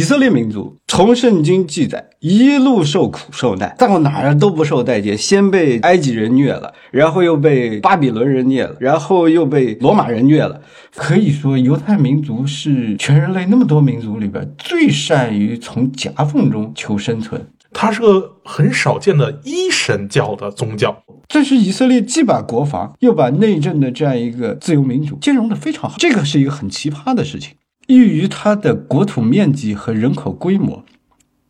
以色列民族从圣经记载一路受苦受难，到哪儿都不受待见，先被埃及人虐了，然后又被巴比伦人虐了，然后又被罗马人虐了。可以说，犹太民族是全人类那么多民族里边最善于从夹缝中求生存。它是个很少见的一神教的宗教。这是以色列既把国防又把内政的这样一个自由民主兼容的非常好，这个是一个很奇葩的事情。由于它的国土面积和人口规模，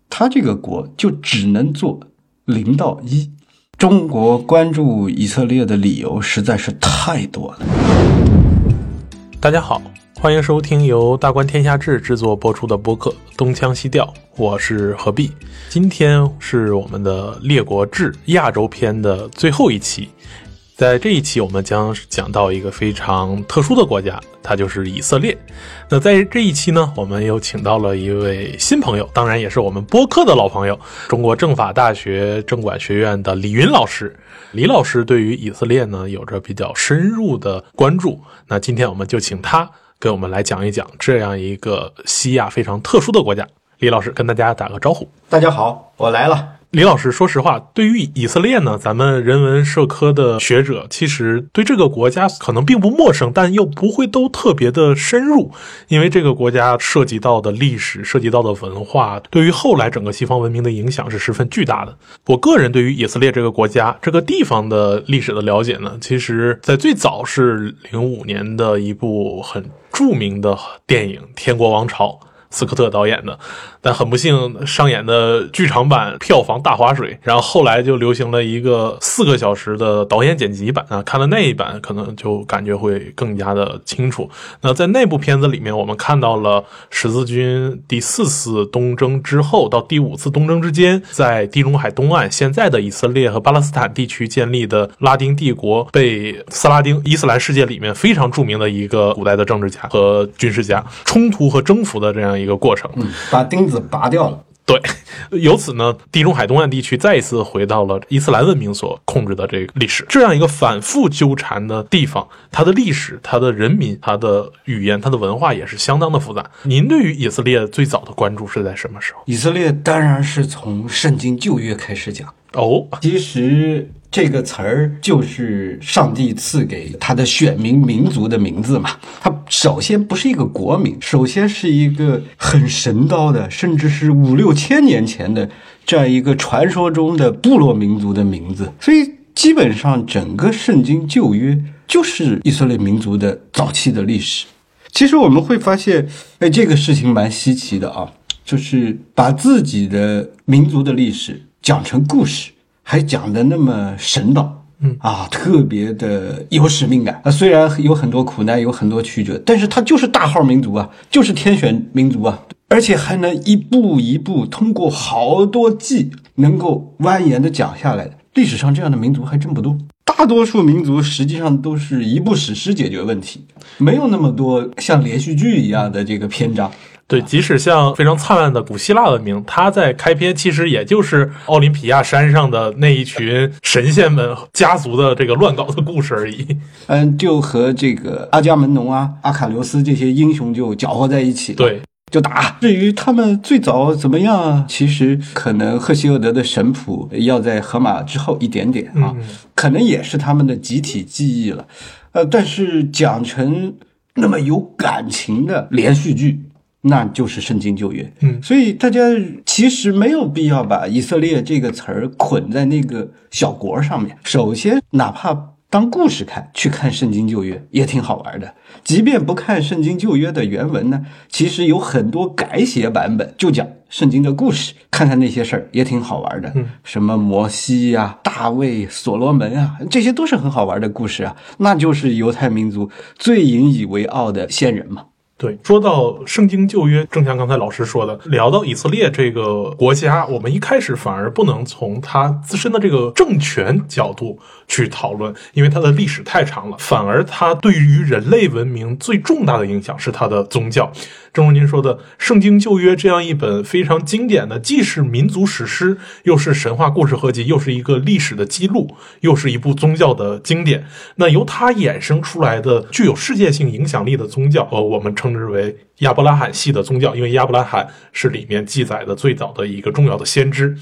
它这个国就只能做零到一。中国关注以色列的理由实在是太多了。大家好，欢迎收听由大观天下志制作播出的播客《东腔西调》，我是何必。今天是我们的列国志亚洲篇的最后一期。在这一期，我们将讲到一个非常特殊的国家，它就是以色列。那在这一期呢，我们又请到了一位新朋友，当然也是我们播客的老朋友——中国政法大学政管学院的李云老师。李老师对于以色列呢，有着比较深入的关注。那今天我们就请他给我们来讲一讲这样一个西亚非常特殊的国家。李老师跟大家打个招呼。大家好，我来了。李老师，说实话，对于以色列呢，咱们人文社科的学者其实对这个国家可能并不陌生，但又不会都特别的深入，因为这个国家涉及到的历史、涉及到的文化，对于后来整个西方文明的影响是十分巨大的。我个人对于以色列这个国家、这个地方的历史的了解呢，其实在最早是零五年的一部很著名的电影《天国王朝》。斯科特导演的，但很不幸上演的剧场版票房大划水，然后后来就流行了一个四个小时的导演剪辑版啊，看了那一版可能就感觉会更加的清楚。那在那部片子里面，我们看到了十字军第四次东征之后到第五次东征之间，在地中海东岸现在的以色列和巴勒斯坦地区建立的拉丁帝国，被斯拉丁伊斯兰世界里面非常著名的一个古代的政治家和军事家冲突和征服的这样。一个过程，嗯，把丁子拔掉了。对，由此呢，地中海东岸地区再一次回到了伊斯兰文明所控制的这个历史。这样一个反复纠缠的地方，它的历史、它的人民、它的语言、它的文化也是相当的复杂。您对于以色列最早的关注是在什么时候？以色列当然是从圣经旧约开始讲哦。其实。这个词儿就是上帝赐给他的选民民族的名字嘛。它首先不是一个国名，首先是一个很神叨的，甚至是五六千年前的这样一个传说中的部落民族的名字。所以，基本上整个圣经旧约就是以色列民族的早期的历史。其实我们会发现，哎，这个事情蛮稀奇的啊，就是把自己的民族的历史讲成故事。还讲的那么神道，嗯啊，特别的有使命感啊。虽然有很多苦难，有很多曲折，但是他就是大号民族啊，就是天选民族啊，而且还能一步一步通过好多季能够蜿蜒的讲下来。历史上这样的民族还真不多，大多数民族实际上都是一部史诗解决问题，没有那么多像连续剧一样的这个篇章。对，即使像非常灿烂的古希腊文明，它在开篇其实也就是奥林匹亚山上的那一群神仙们家族的这个乱搞的故事而已。嗯，就和这个阿伽门农啊、阿卡琉斯这些英雄就搅和在一起，对，就打。至于他们最早怎么样，其实可能赫西俄德的神谱要在荷马之后一点点啊，可能也是他们的集体记忆了。呃，但是讲成那么有感情的连续剧。那就是圣经旧约，嗯，所以大家其实没有必要把以色列这个词儿捆在那个小国上面。首先，哪怕当故事看，去看圣经旧约也挺好玩的。即便不看圣经旧约的原文呢，其实有很多改写版本，就讲圣经的故事，看看那些事儿也挺好玩的。嗯，什么摩西呀、大卫、所罗门啊，这些都是很好玩的故事啊。那就是犹太民族最引以为傲的先人嘛。对，说到圣经旧约，正像刚才老师说的，聊到以色列这个国家，我们一开始反而不能从它自身的这个政权角度去讨论，因为它的历史太长了。反而它对于人类文明最重大的影响是它的宗教。正如您说的，《圣经旧约》这样一本非常经典的，既是民族史诗，又是神话故事合集，又是一个历史的记录，又是一部宗教的经典。那由它衍生出来的具有世界性影响力的宗教，呃，我们称之为亚伯拉罕系的宗教，因为亚伯拉罕是里面记载的最早的一个重要的先知。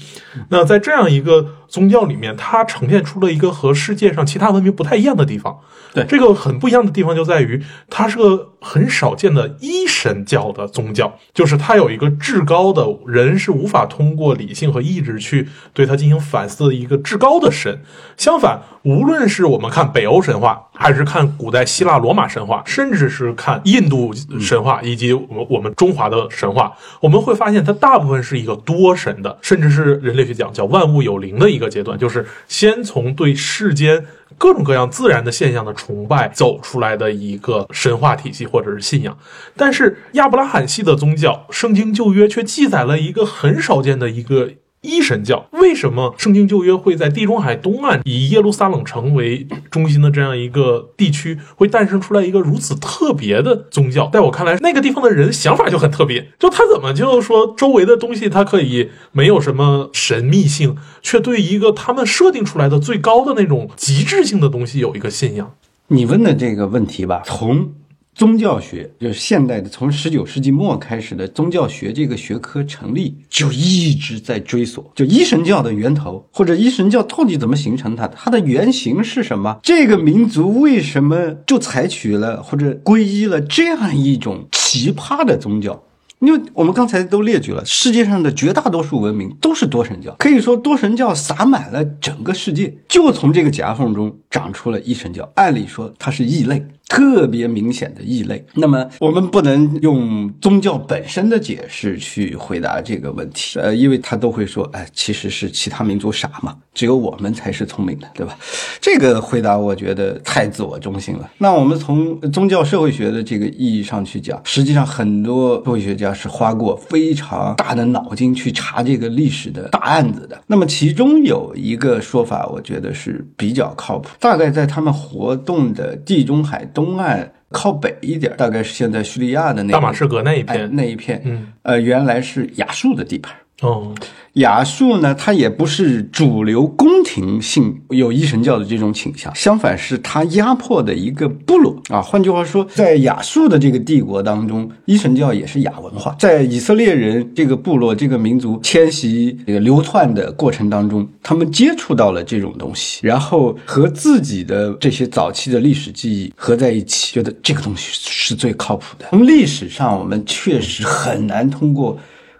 那在这样一个宗教里面，它呈现出了一个和世界上其他文明不太一样的地方。对这个很不一样的地方就在于，它是个很少见的一神教的宗教，就是它有一个至高的人是无法通过理性和意志去对它进行反思的一个至高的神。相反，无论是我们看北欧神话，还是看古代希腊罗马神话，甚至是看印度神话以及我们我们中华的神话，我们会发现它大部分是一个多神的，甚至是人类学讲叫万物有灵的一个阶段，就是先从对世间。各种各样自然的现象的崇拜走出来的一个神话体系或者是信仰，但是亚伯拉罕系的宗教《圣经旧约》却记载了一个很少见的一个一神教。为什么《圣经旧约》会在地中海东岸以耶路撒冷城为中心的这样一个地区，会诞生出来一个如此特别的宗教？在我看来，那个地方的人想法就很特别，就他怎么就说周围的东西它可以没有什么神秘性，却对一个他们设定出来的最高的那种极致性的东西有一个信仰。你问的这个问题吧，从宗教学就是现代的，从十九世纪末开始的宗教学这个学科成立，就一直在追索，就一神教的源头，或者一神教到底怎么形成它，它的原型是什么？这个民族为什么就采取了或者皈依了这样一种奇葩的宗教？因为我们刚才都列举了，世界上的绝大多数文明都是多神教，可以说多神教洒满了整个世界，就从这个夹缝中长出了一神教。按理说它是异类，特别明显的异类。那么我们不能用宗教本身的解释去回答这个问题，呃，因为他都会说，哎，其实是其他民族傻嘛，只有我们才是聪明的，对吧？这个回答我觉得太自我中心了。那我们从宗教社会学的这个意义上去讲，实际上很多社会学家是花过非常大的脑筋去查这个历史的大案子的。那么其中有一个说法，我觉得是比较靠谱，大概在他们活动的地中海东岸。靠北一点，大概是现在叙利亚的那大马士革那一哎片，那一片，嗯，呃，原来是亚述的地盘。哦，亚述呢，它也不是主流宫廷性有一神教的这种倾向，相反是它压迫的一个部落啊。换句话说，在亚述的这个帝国当中，一神教也是亚文化。在以色列人这个部落、这个民族迁徙、这个流窜的过程当中，他们接触到了这种东西，然后和自己的这些早期的历史记忆合在一起，觉得这个东西是最靠谱的。从历史上，我们确实很难通过。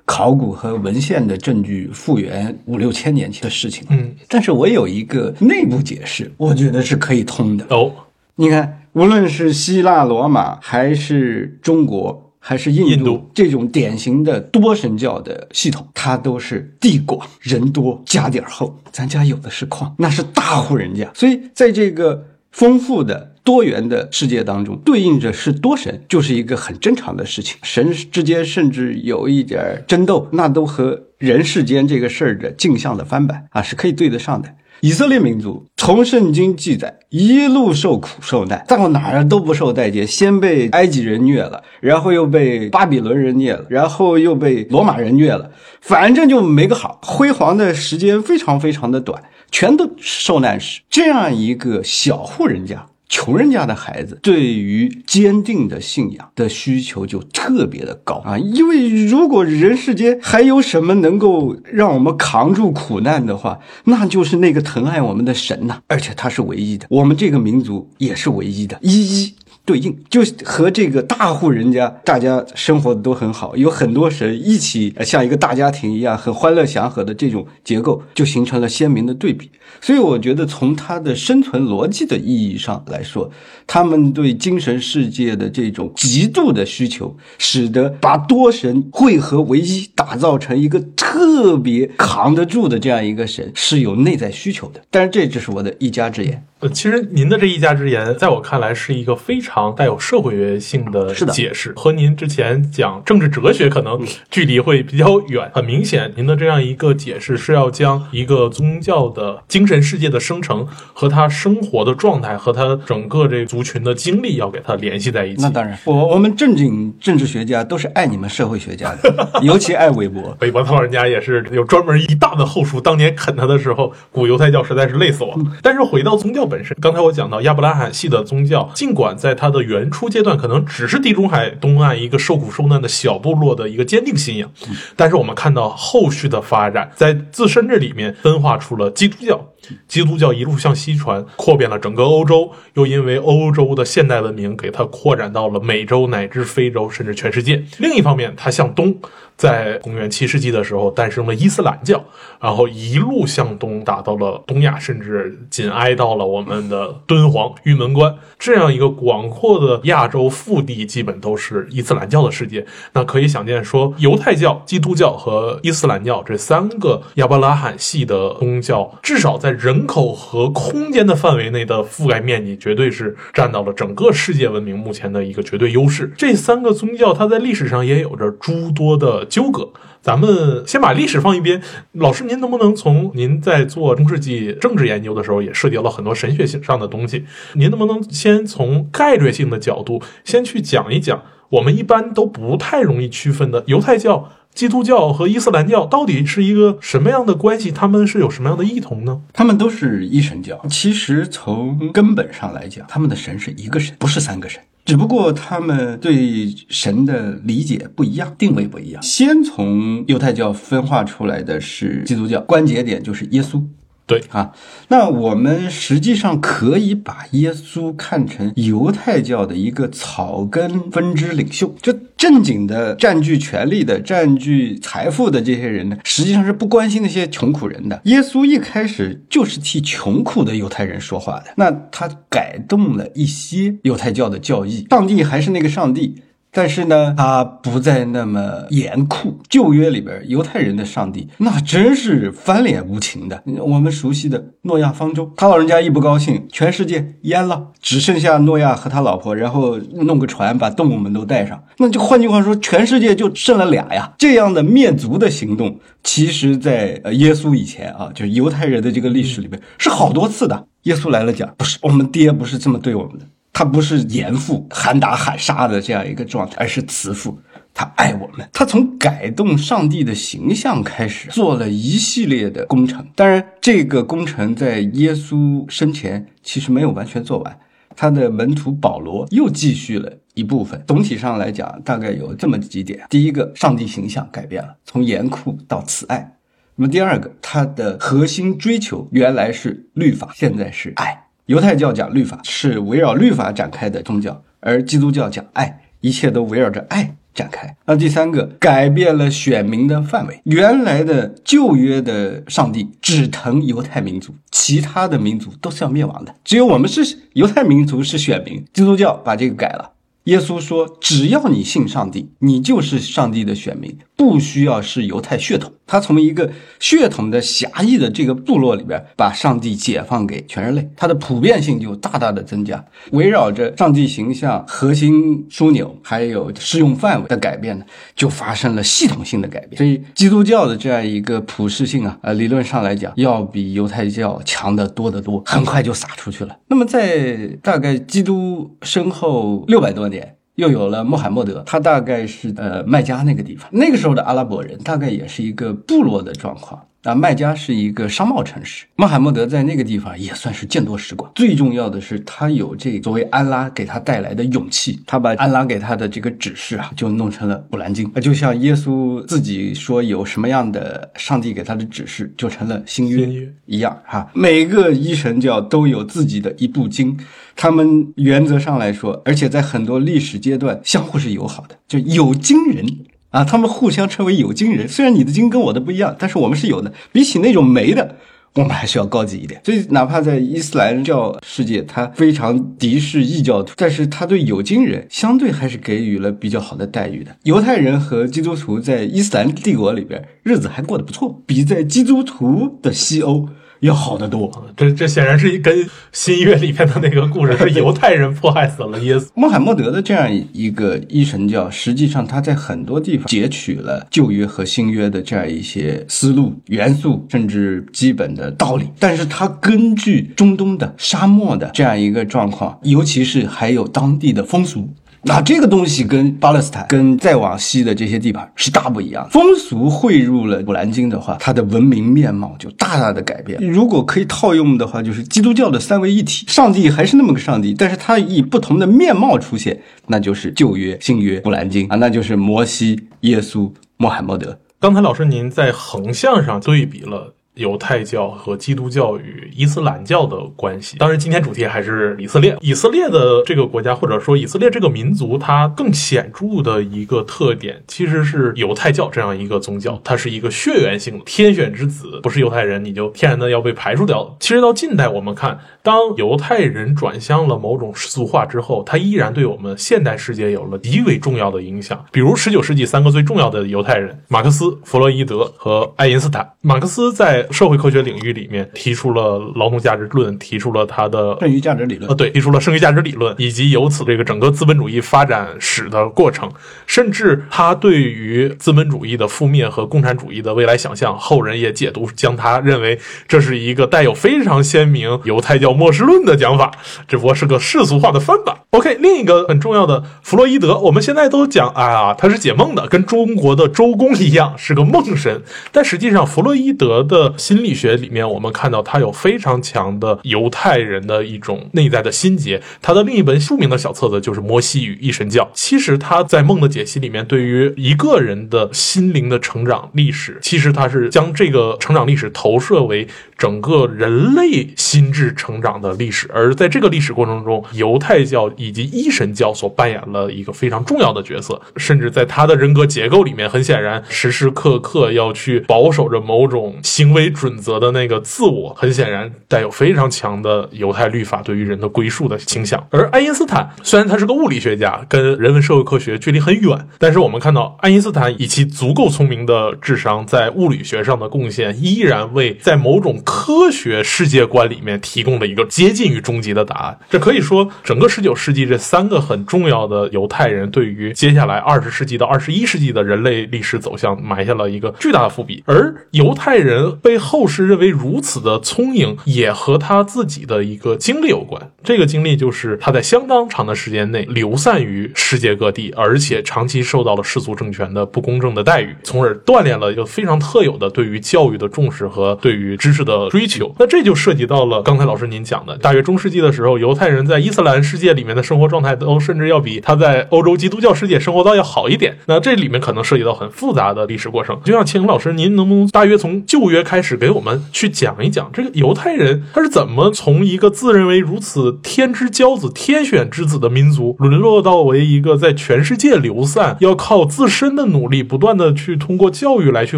考古和文献的证据复原五六千年前的事情，嗯，但是我有一个内部解释，我觉得是可以通的。哦，你看，无论是希腊罗马，还是中国，还是印度，这种典型的多神教的系统，它都是地广人多家底儿厚，咱家有的是矿，那是大户人家，所以在这个丰富的。多元的世界当中，对应着是多神，就是一个很正常的事情。神之间甚至有一点争斗，那都和人世间这个事儿的镜像的翻版啊，是可以对得上的。以色列民族从圣经记载，一路受苦受难，到哪儿都不受待见，先被埃及人虐了，然后又被巴比伦人虐了，然后又被罗马人虐了，反正就没个好。辉煌的时间非常非常的短，全都受难史。这样一个小户人家。穷人家的孩子对于坚定的信仰的需求就特别的高啊，因为如果人世间还有什么能够让我们扛住苦难的话，那就是那个疼爱我们的神呐、而且他是唯一的，我们这个民族也是唯一的，一一。对应就和这个大户人家，大家生活的都很好，有很多神一起像一个大家庭一样，很欢乐祥和的这种结构，就形成了鲜明的对比。所以我觉得，从它的生存逻辑的意义上来说，他们对精神世界的这种极度的需求，使得把多神汇合为一，打造成一个特别扛得住的这样一个神，是有内在需求的。但是这只是我的一家之言。呃，其实您的这一家之言，在我看来是一个非常带有社会学性的解释，和您之前讲政治哲学可能距离会比较远。很明显，您的这样一个解释是要将一个宗教的精神世界的生成和他生活的状态和他整个这族群的经历要给他联系在一起。那当然，我我们正经政治学家都是爱你们社会学家的，尤其爱韦伯。韦伯他老人家也是有专门一大本后书，当年啃他的时候，古犹太教实在是累死我了。但是回到宗教本身，刚才我讲到亚伯拉罕系的宗教，尽管在它的原初阶段可能只是地中海东岸一个受苦受难的小部落的一个坚定信仰，但是我们看到后续的发展，在自身这里面分化出了基督教。基督教一路向西传，扩遍了整个欧洲，又因为欧洲的现代文明给它扩展到了美洲乃至非洲，甚至全世界。另一方面，它向东。在公元七世纪的时候，诞生了伊斯兰教，然后一路向东打到了东亚，甚至紧挨到了我们的敦煌、玉门关这样一个广阔的亚洲腹地，基本都是伊斯兰教的世界。那可以想见，说犹太教、基督教和伊斯兰教这三个亚伯拉罕系的宗教，至少在人口和空间的范围内的覆盖面积，绝对是占到了整个世界文明目前的一个绝对优势。这三个宗教，它在历史上也有着诸多的。纠葛，咱们先把历史放一边。老师，您能不能从您在做中世纪政治研究的时候，也涉及了很多神学性上的东西？您能不能先从概率性的角度，先去讲一讲我们一般都不太容易区分的犹太教、基督教和伊斯兰教到底是一个什么样的关系？他们是有什么样的异同呢？他们都是一神教。其实从根本上来讲，他们的神是一个神，不是三个神。只不过他们对神的理解不一样，定位不一样。先从犹太教分化出来的是基督教，关节点就是耶稣。对啊，那我们实际上可以把耶稣看成犹太教的一个草根分支领袖，就正经的占据权力的、占据财富的这些人呢，实际上是不关心那些穷苦人的。耶稣一开始就是替穷苦的犹太人说话的，那他改动了一些犹太教的教义，上帝还是那个上帝。但是呢，他不再那么严酷。旧约里边犹太人的上帝那真是翻脸无情的。我们熟悉的诺亚方舟，他老人家一不高兴，全世界淹了，只剩下诺亚和他老婆，然后弄个船把动物们都带上。那就换句话说，全世界就剩了俩呀。这样的灭族的行动，其实在呃耶稣以前啊，就是犹太人的这个历史里边是好多次的。耶稣来了讲，不是我们爹不是这么对我们的。他不是严父喊打喊杀的这样一个状态，而是慈父，他爱我们。他从改动上帝的形象开始，做了一系列的工程。当然，这个工程在耶稣生前其实没有完全做完，他的门徒保罗又继续了一部分。总体上来讲，大概有这么几点：第一个，上帝形象改变了，从严酷到慈爱；那么第二个，他的核心追求原来是律法，现在是爱。犹太教讲律法是围绕律法展开的宗教，而基督教讲爱，一切都围绕着爱展开。那第三个改变了选民的范围，原来的旧约的上帝只疼犹太民族，其他的民族都是要灭亡的，只有我们是犹太民族是选民。基督教把这个改了。耶稣说：“只要你信上帝，你就是上帝的选民，不需要是犹太血统。”他从一个血统的狭义的这个部落里边，把上帝解放给全人类，它的普遍性就大大的增加。围绕着上帝形象核心枢纽，还有适用范围的改变呢，就发生了系统性的改变。所以，基督教的这样一个普世性啊，呃，理论上来讲，要比犹太教强得多得多，很快就撒出去了。那么，在大概基督身后六百多年。又有了穆罕默德，他大概是呃麦加那个地方，那个时候的阿拉伯人大概也是一个部落的状况。啊，麦加是一个商贸城市，穆罕默德在那个地方也算是见多识广。最重要的是，他有这作为安拉给他带来的勇气，他把安拉给他的这个指示啊，就弄成了《古兰经》。就像耶稣自己说，有什么样的上帝给他的指示，就成了新约一样哈。每个一神教都有自己的一部经，他们原则上来说，而且在很多历史阶段相互是友好的，就有经人。啊，他们互相称为有经人，虽然你的经跟我的不一样，但是我们是有的。比起那种没的，我们还是要高级一点。所以，哪怕在伊斯兰教世界，他非常敌视异教徒，但是他对有经人相对还是给予了比较好的待遇的。犹太人和基督徒在伊斯兰帝国里边日子还过得不错，比在基督徒的西欧。要好得多，这这显然是跟新约里面的那个故事，是犹太人迫害死了耶稣。穆罕默德的这样一个一神教，实际上他在很多地方截取了旧约和新约的这样一些思路、元素，甚至基本的道理。但是他根据中东的沙漠的这样一个状况，尤其是还有当地的风俗。那这个东西跟巴勒斯坦、跟再往西的这些地盘是大不一样。风俗汇入了《古兰经》的话，它的文明面貌就大大的改变。如果可以套用的话，就是基督教的三位一体，上帝还是那么个上帝，但是他以不同的面貌出现，那就是旧约、新约、古兰经啊，那就是摩西、耶稣、穆罕默德。刚才老师您在横向上对比了。犹太教和基督教与伊斯兰教的关系。当然，今天主题还是以色列。以色列的这个国家，或者说以色列这个民族，它更显著的一个特点，其实是犹太教这样一个宗教。它是一个血缘性的天选之子，不是犹太人你就天然的要被排除掉。其实到近代，我们看，当犹太人转向了某种世俗化之后，它依然对我们现代世界有了极为重要的影响。比如十九世纪三个最重要的犹太人：马克思、弗洛伊德和爱因斯坦。马克思在社会科学领域里面提出了劳动价值论，提出了他的剩余价值理论。呃，对，提出了剩余价值理论，以及由此这个整个资本主义发展史的过程，甚至他对于资本主义的覆灭和共产主义的未来想象，后人也解读，将他认为这是一个带有非常鲜明犹太教末世论的讲法，只不过是个世俗化的翻版。OK，另一个很重要的弗洛伊德，我们现在都讲啊，他是解梦的，跟中国的周公一样，是个梦神，但实际上弗洛伊德的心理学里面，我们看到他有非常强的犹太人的一种内在的心结。他的另一本著名的小册子就是《摩西与一神教》。其实他在梦的解析里面，对于一个人的心灵的成长历史，其实他是将这个成长历史投射为整个人类心智成长的历史。而在这个历史过程中，犹太教以及一神教所扮演了一个非常重要的角色。甚至在他的人格结构里面，很显然时时刻刻要去保守着某种行为。准则的那个自我，很显然带有非常强的犹太律法对于人的归属的倾向。而爱因斯坦虽然他是个物理学家，跟人文社会科学距离很远，但是我们看到爱因斯坦以其足够聪明的智商，在物理学上的贡献，依然为在某种科学世界观里面提供了一个接近于终极的答案。这可以说，整个十九世纪这三个很重要的犹太人，对于接下来二十世纪到二十一世纪的人类历史走向埋下了一个巨大的伏笔。而犹太人被后世认为如此的聪颖，也和他自己的一个经历有关。这个经历就是他在相当长的时间内流散于世界各地，而且长期受到了世俗政权的不公正的待遇，从而锻炼了一个非常特有的对于教育的重视和对于知识的追求。那这就涉及到了刚才老师您讲的，大约中世纪的时候，犹太人在伊斯兰世界里面的生活状态都甚至要比他在欧洲基督教世界生活到要好一点。那这里面可能涉及到很复杂的历史过程。就像请老师，您能不能大约从旧约开始？给我们去讲一讲这个犹太人他是怎么从一个自认为如此天之骄子、天选之子的民族，沦落到为一个在全世界流散，要靠自身的努力，不断的去通过教育来去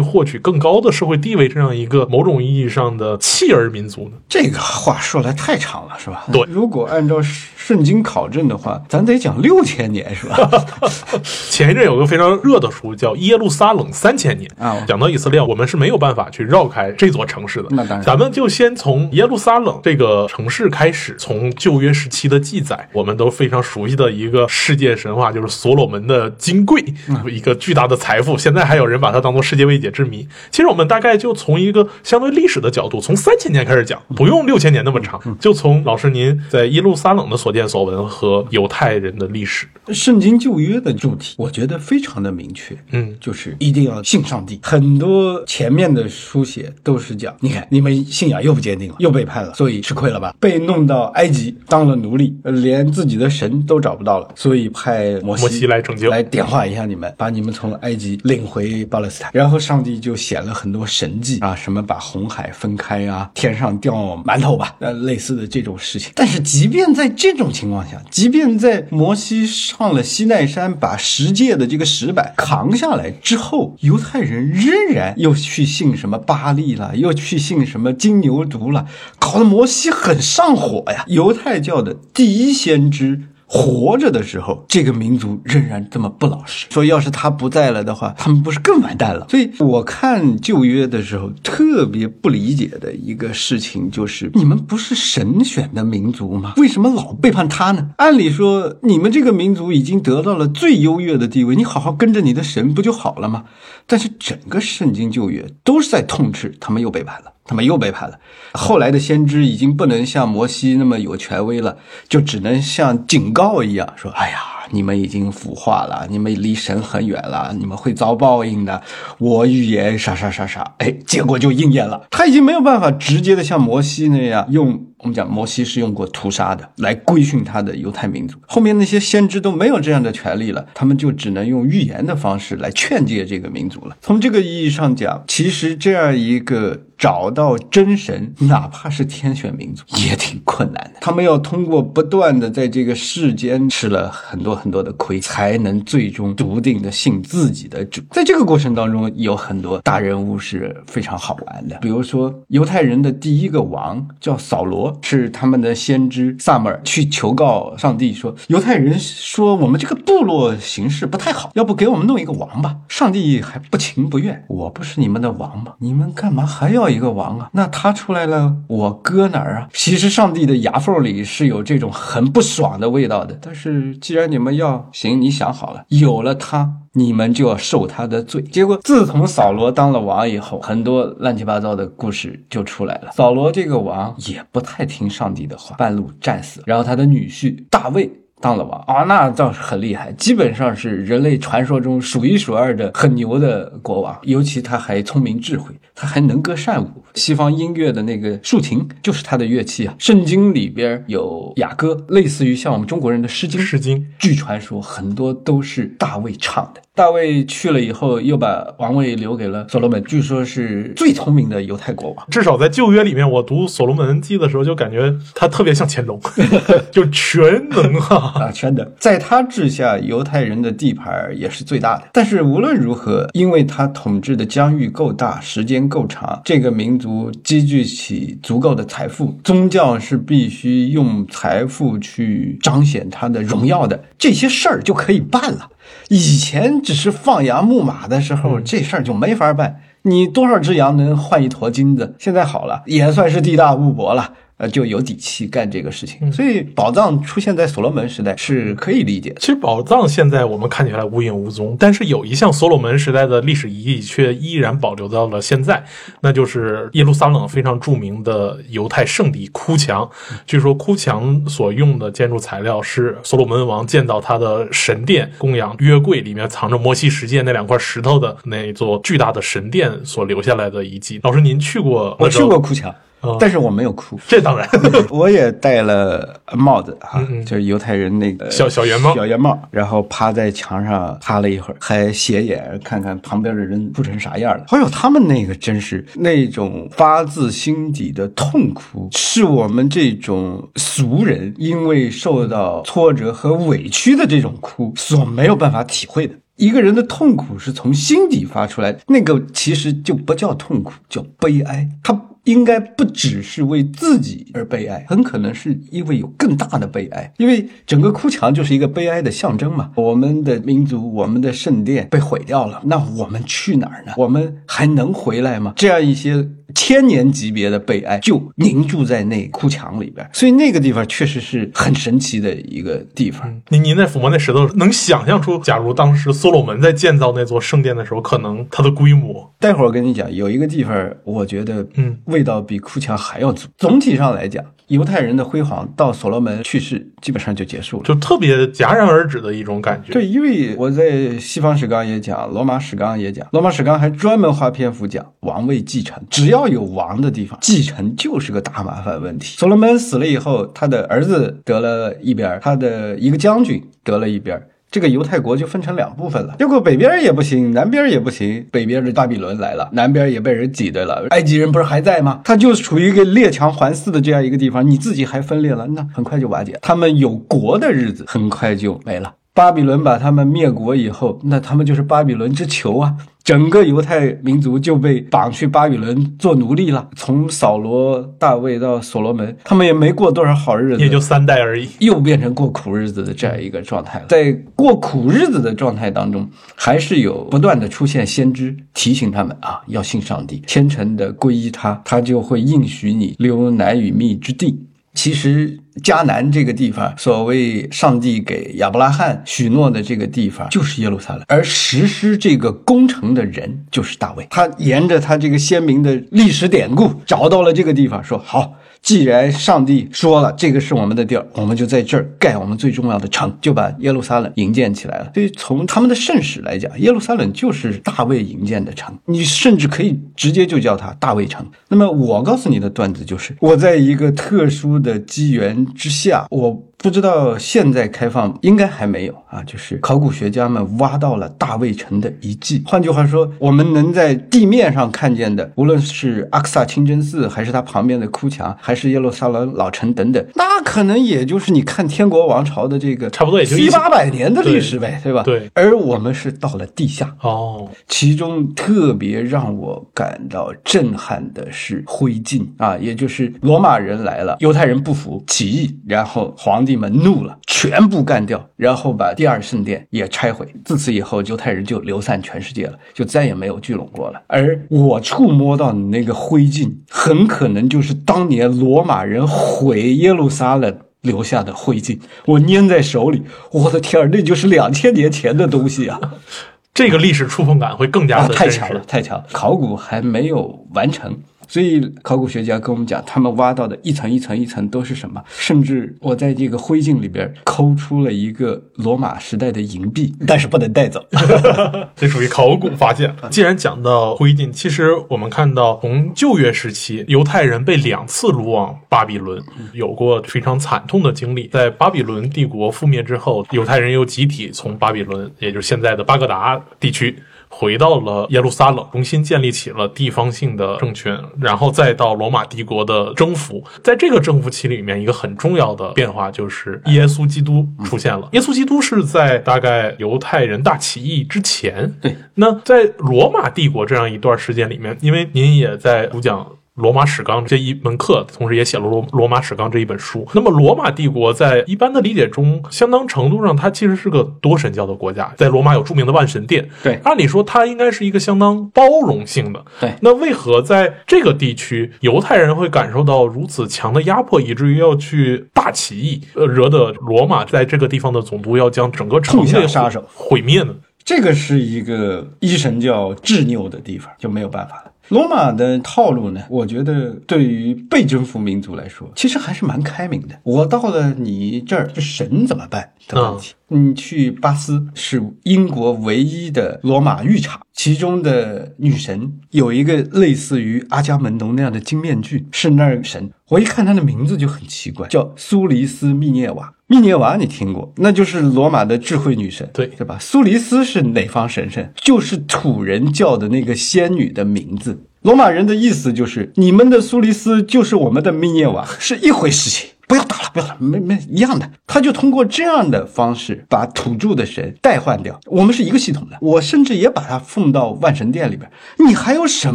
获取更高的社会地位，这样一个某种意义上的弃儿民族呢？这个话说来太长了，是吧？对，如果按照圣经考证的话，咱得讲六千年，是吧？前一阵有个非常热的书叫《耶路撒冷三千年》啊，讲到以色列，我们是没有办法去绕开这。座城市的，那当然，咱们就先从耶路撒冷这个城市开始，从旧约时期的记载，我们都非常熟悉的一个世界神话，就是所罗门的金柜，一个巨大的财富，现在还有人把它当做世界未解之谜。其实我们大概就从一个相对历史的角度，从三千年开始讲，不用六千年那么长，就从老师您在耶路撒冷的所见所闻和犹太人的历史。圣经旧约的主题，我觉得非常的明确，嗯，就是一定要信上帝。很多前面的书写都是讲，你看你们信仰又不坚定了，又背叛了，所以吃亏了吧？被弄到埃及当了奴隶，连自己的神都找不到了，所以派摩西来拯救，来点化一下你们，把你们从埃及领回巴勒斯坦。然后上帝就显了很多神迹啊，什么把红海分开啊，天上掉馒头吧，呃，类似的这种事情。但是即便在这种情况下，即便在摩西上了西奈山，把十诫的这个石板扛下来之后，犹太人仍然又去信什么巴利又去信什么金牛犊了，搞得摩西很上火呀。犹太教的第一先知。活着的时候，这个民族仍然这么不老实。说要是他不在了的话，他们不是更完蛋了？所以我看旧约的时候，特别不理解的一个事情就是：你们不是神选的民族吗？为什么老背叛他呢？按理说，你们这个民族已经得到了最优越的地位，你好好跟着你的神不就好了吗？但是整个圣经旧约都是在痛斥他们又背叛了。他们又背叛了。后来的先知已经不能像摩西那么有权威了，就只能像警告一样说：“哎呀，你们已经腐化了，你们离神很远了，你们会遭报应的。我预言啥啥啥啥，哎，结果就应验了。他已经没有办法直接的像摩西那样用。我们讲摩西是用过屠杀的来规训他的犹太民族，后面那些先知都没有这样的权利了，他们就只能用预言的方式来劝诫这个民族了。从这个意义上讲，其实这样一个。找到真神，哪怕是天选民族，也挺困难的。他们要通过不断的在这个世间吃了很多很多的亏，才能最终笃定的信自己的主。在这个过程当中，有很多大人物是非常好玩的。比如说，犹太人的第一个王叫扫罗，是他们的先知萨母尔去求告上帝说：“犹太人说我们这个部落形势不太好，要不给我们弄一个王吧？”上帝还不情不愿：“我不是你们的王吗？你们干嘛还要？”一个王啊，那他出来了，我搁哪儿啊？其实上帝的牙缝里是有这种很不爽的味道的。但是既然你们要行，你想好了，有了他，你们就要受他的罪。结果自从扫罗当了王以后，很多乱七八糟的故事就出来了。扫罗这个王也不太听上帝的话，半路战死。然后他的女婿大卫。当了王啊，那倒是很厉害，基本上是人类传说中数一数二的很牛的国王。尤其他还聪明智慧，他还能歌善舞。西方音乐的那个竖琴就是他的乐器啊。圣经里边有雅歌，类似于像我们中国人的诗经。诗经，据传说很多都是大卫唱的。大卫去了以后，又把王位留给了所罗门，据说是最聪明的犹太国王。至少在旧约里面，我读所罗门记的时候，就感觉他特别像乾隆，就全能啊啊，全能。在他治下，犹太人的地盘也是最大的。但是无论如何，因为他统治的疆域够大，时间够长，这个民族积聚起足够的财富，宗教是必须用财富去彰显他的荣耀的，这些事儿就可以办了。以前只是放羊牧马的时候，这事儿就没法办。你多少只羊能换一坨金子？现在好了，也算是地大物博了。呃，就有底气干这个事情，所以宝藏出现在所罗门时代是可以理解。其实宝藏现在我们看起来无影无踪，但是有一项所罗门时代的历史遗迹却依然保留到了现在，那就是耶路撒冷非常著名的犹太圣地哭墙。据说哭墙所用的建筑材料是所罗门王建造他的神殿、供养约柜里面藏着摩西十诫那两块石头的那座巨大的神殿所留下来的遗迹。老师，您去过？我去过哭墙。但是我没有哭，这当然，我也戴了帽子哈，就是犹太人那个小小圆帽，小圆帽，然后趴在墙上趴了一会儿，还斜眼看看旁边的人哭成啥样了。哎呦，他们那个真是那种发自心底的痛苦，是我们这种俗人因为受到挫折和委屈的这种哭所没有办法体会的。一个人的痛苦是从心底发出来，那个其实就不叫痛苦，叫悲哀。他。应该不只是为自己而悲哀，很可能是因为有更大的悲哀。因为整个哭墙就是一个悲哀的象征嘛。我们的民族，我们的圣殿被毁掉了，那我们去哪儿呢？我们还能回来吗？这样一些。千年级别的悲哀就凝住在那哭墙里边，所以那个地方确实是很神奇的一个地方。您您在抚摸那石头，能想象出，假如当时所罗门在建造那座圣殿的时候，可能它的规模。待会儿我跟你讲，有一个地方，我觉得，嗯，味道比哭墙还要足。总体上来讲。犹太人的辉煌到所罗门去世基本上就结束了，就特别戛然而止的一种感觉。对，因为我在西方史纲也讲，罗马史纲也讲，罗马史纲还专门花篇幅讲王位继承。只要有王的地方，继承就是个大麻烦问题。所罗门死了以后，他的儿子得了一边，他的一个将军得了一边。这个犹太国就分成两部分了，结果北边也不行，南边也不行。北边的巴比伦来了，南边也被人挤兑了。埃及人不是还在吗？他就处于一个列强环伺的这样一个地方，你自己还分裂了，那很快就瓦解。他们有国的日子很快就没了。巴比伦把他们灭国以后，那他们就是巴比伦之囚啊！整个犹太民族就被绑去巴比伦做奴隶了。从扫罗、大卫到所罗门，他们也没过多少好日子，也就三代而已，又变成过苦日子的这样一个状态了。在过苦日子的状态当中，还是有不断的出现先知提醒他们啊，要信上帝，虔诚的皈依他，他就会应许你流奶与蜜之地。其实迦南这个地方，所谓上帝给亚伯拉罕许诺的这个地方，就是耶路撒冷，而实施这个工程的人就是大卫。他沿着他这个鲜明的历史典故，找到了这个地方，说好。既然上帝说了这个是我们的地儿，我们就在这儿盖我们最重要的城，就把耶路撒冷营建起来了。所以从他们的圣史来讲，耶路撒冷就是大卫营建的城，你甚至可以直接就叫它大卫城。那么我告诉你的段子就是，我在一个特殊的机缘之下，我。不知道现在开放应该还没有啊，就是考古学家们挖到了大卫城的遗迹。换句话说，我们能在地面上看见的，无论是阿克萨清真寺，还是它旁边的哭墙，还是耶路撒冷老城等等，那可能也就是你看天国王朝的这个差不多也就七八百年的历史呗，对吧？对。而我们是到了地下哦，其中特别让我感到震撼的是灰烬啊，也就是罗马人来了，犹太人不服起义，然后皇帝。你们怒了，全部干掉，然后把第二圣殿也拆毁。自此以后，犹太人就流散全世界了，就再也没有聚拢过了。而我触摸到你那个灰烬，很可能就是当年罗马人毁耶路撒冷留下的灰烬。我捏在手里，我的天儿，那就是两千年前的东西啊！这个历史触碰感会更加的太强了，太强了！考古还没有完成。所以，考古学家跟我们讲，他们挖到的一层一层一层都是什么？甚至我在这个灰烬里边抠出了一个罗马时代的银币，但是不能带走，这属于考古发现。既然讲到灰烬，其实我们看到从旧约时期，犹太人被两次掳往巴比伦，有过非常惨痛的经历。在巴比伦帝国覆灭之后，犹太人又集体从巴比伦，也就是现在的巴格达地区。回到了耶路撒冷，重新建立起了地方性的政权，然后再到罗马帝国的征服。在这个征服期里面，一个很重要的变化就是耶稣基督出现了。耶稣基督是在大概犹太人大起义之前。对，那在罗马帝国这样一段时间里面，因为您也在主讲。罗马史纲这一门课，同时也写了罗罗马史纲这一本书。那么，罗马帝国在一般的理解中，相当程度上，它其实是个多神教的国家。在罗马有著名的万神殿，对，按理说它应该是一个相当包容性的。对，那为何在这个地区，犹太人会感受到如此强的压迫，以至于要去大起义，呃，惹得罗马在这个地方的总督要将整个城下杀手毁灭呢？这个是一个一神教执拗的地方，就没有办法了。罗马的套路呢？我觉得对于被征服民族来说，其实还是蛮开明的。我到了你这儿，这神怎么办的问题？你去巴斯是英国唯一的罗马浴场，其中的女神有一个类似于阿伽门农那样的金面具，是那儿神。我一看她的名字就很奇怪，叫苏黎斯密涅瓦。密涅瓦你听过？那就是罗马的智慧女神，对对吧？苏黎斯是哪方神圣？就是土人叫的那个仙女的名字。罗马人的意思就是，你们的苏黎斯就是我们的密涅瓦，是一回事情。不要打了，不要了，没没一样的。他就通过这样的方式把土著的神代换掉。我们是一个系统的，我甚至也把他奉到万神殿里边。你还有什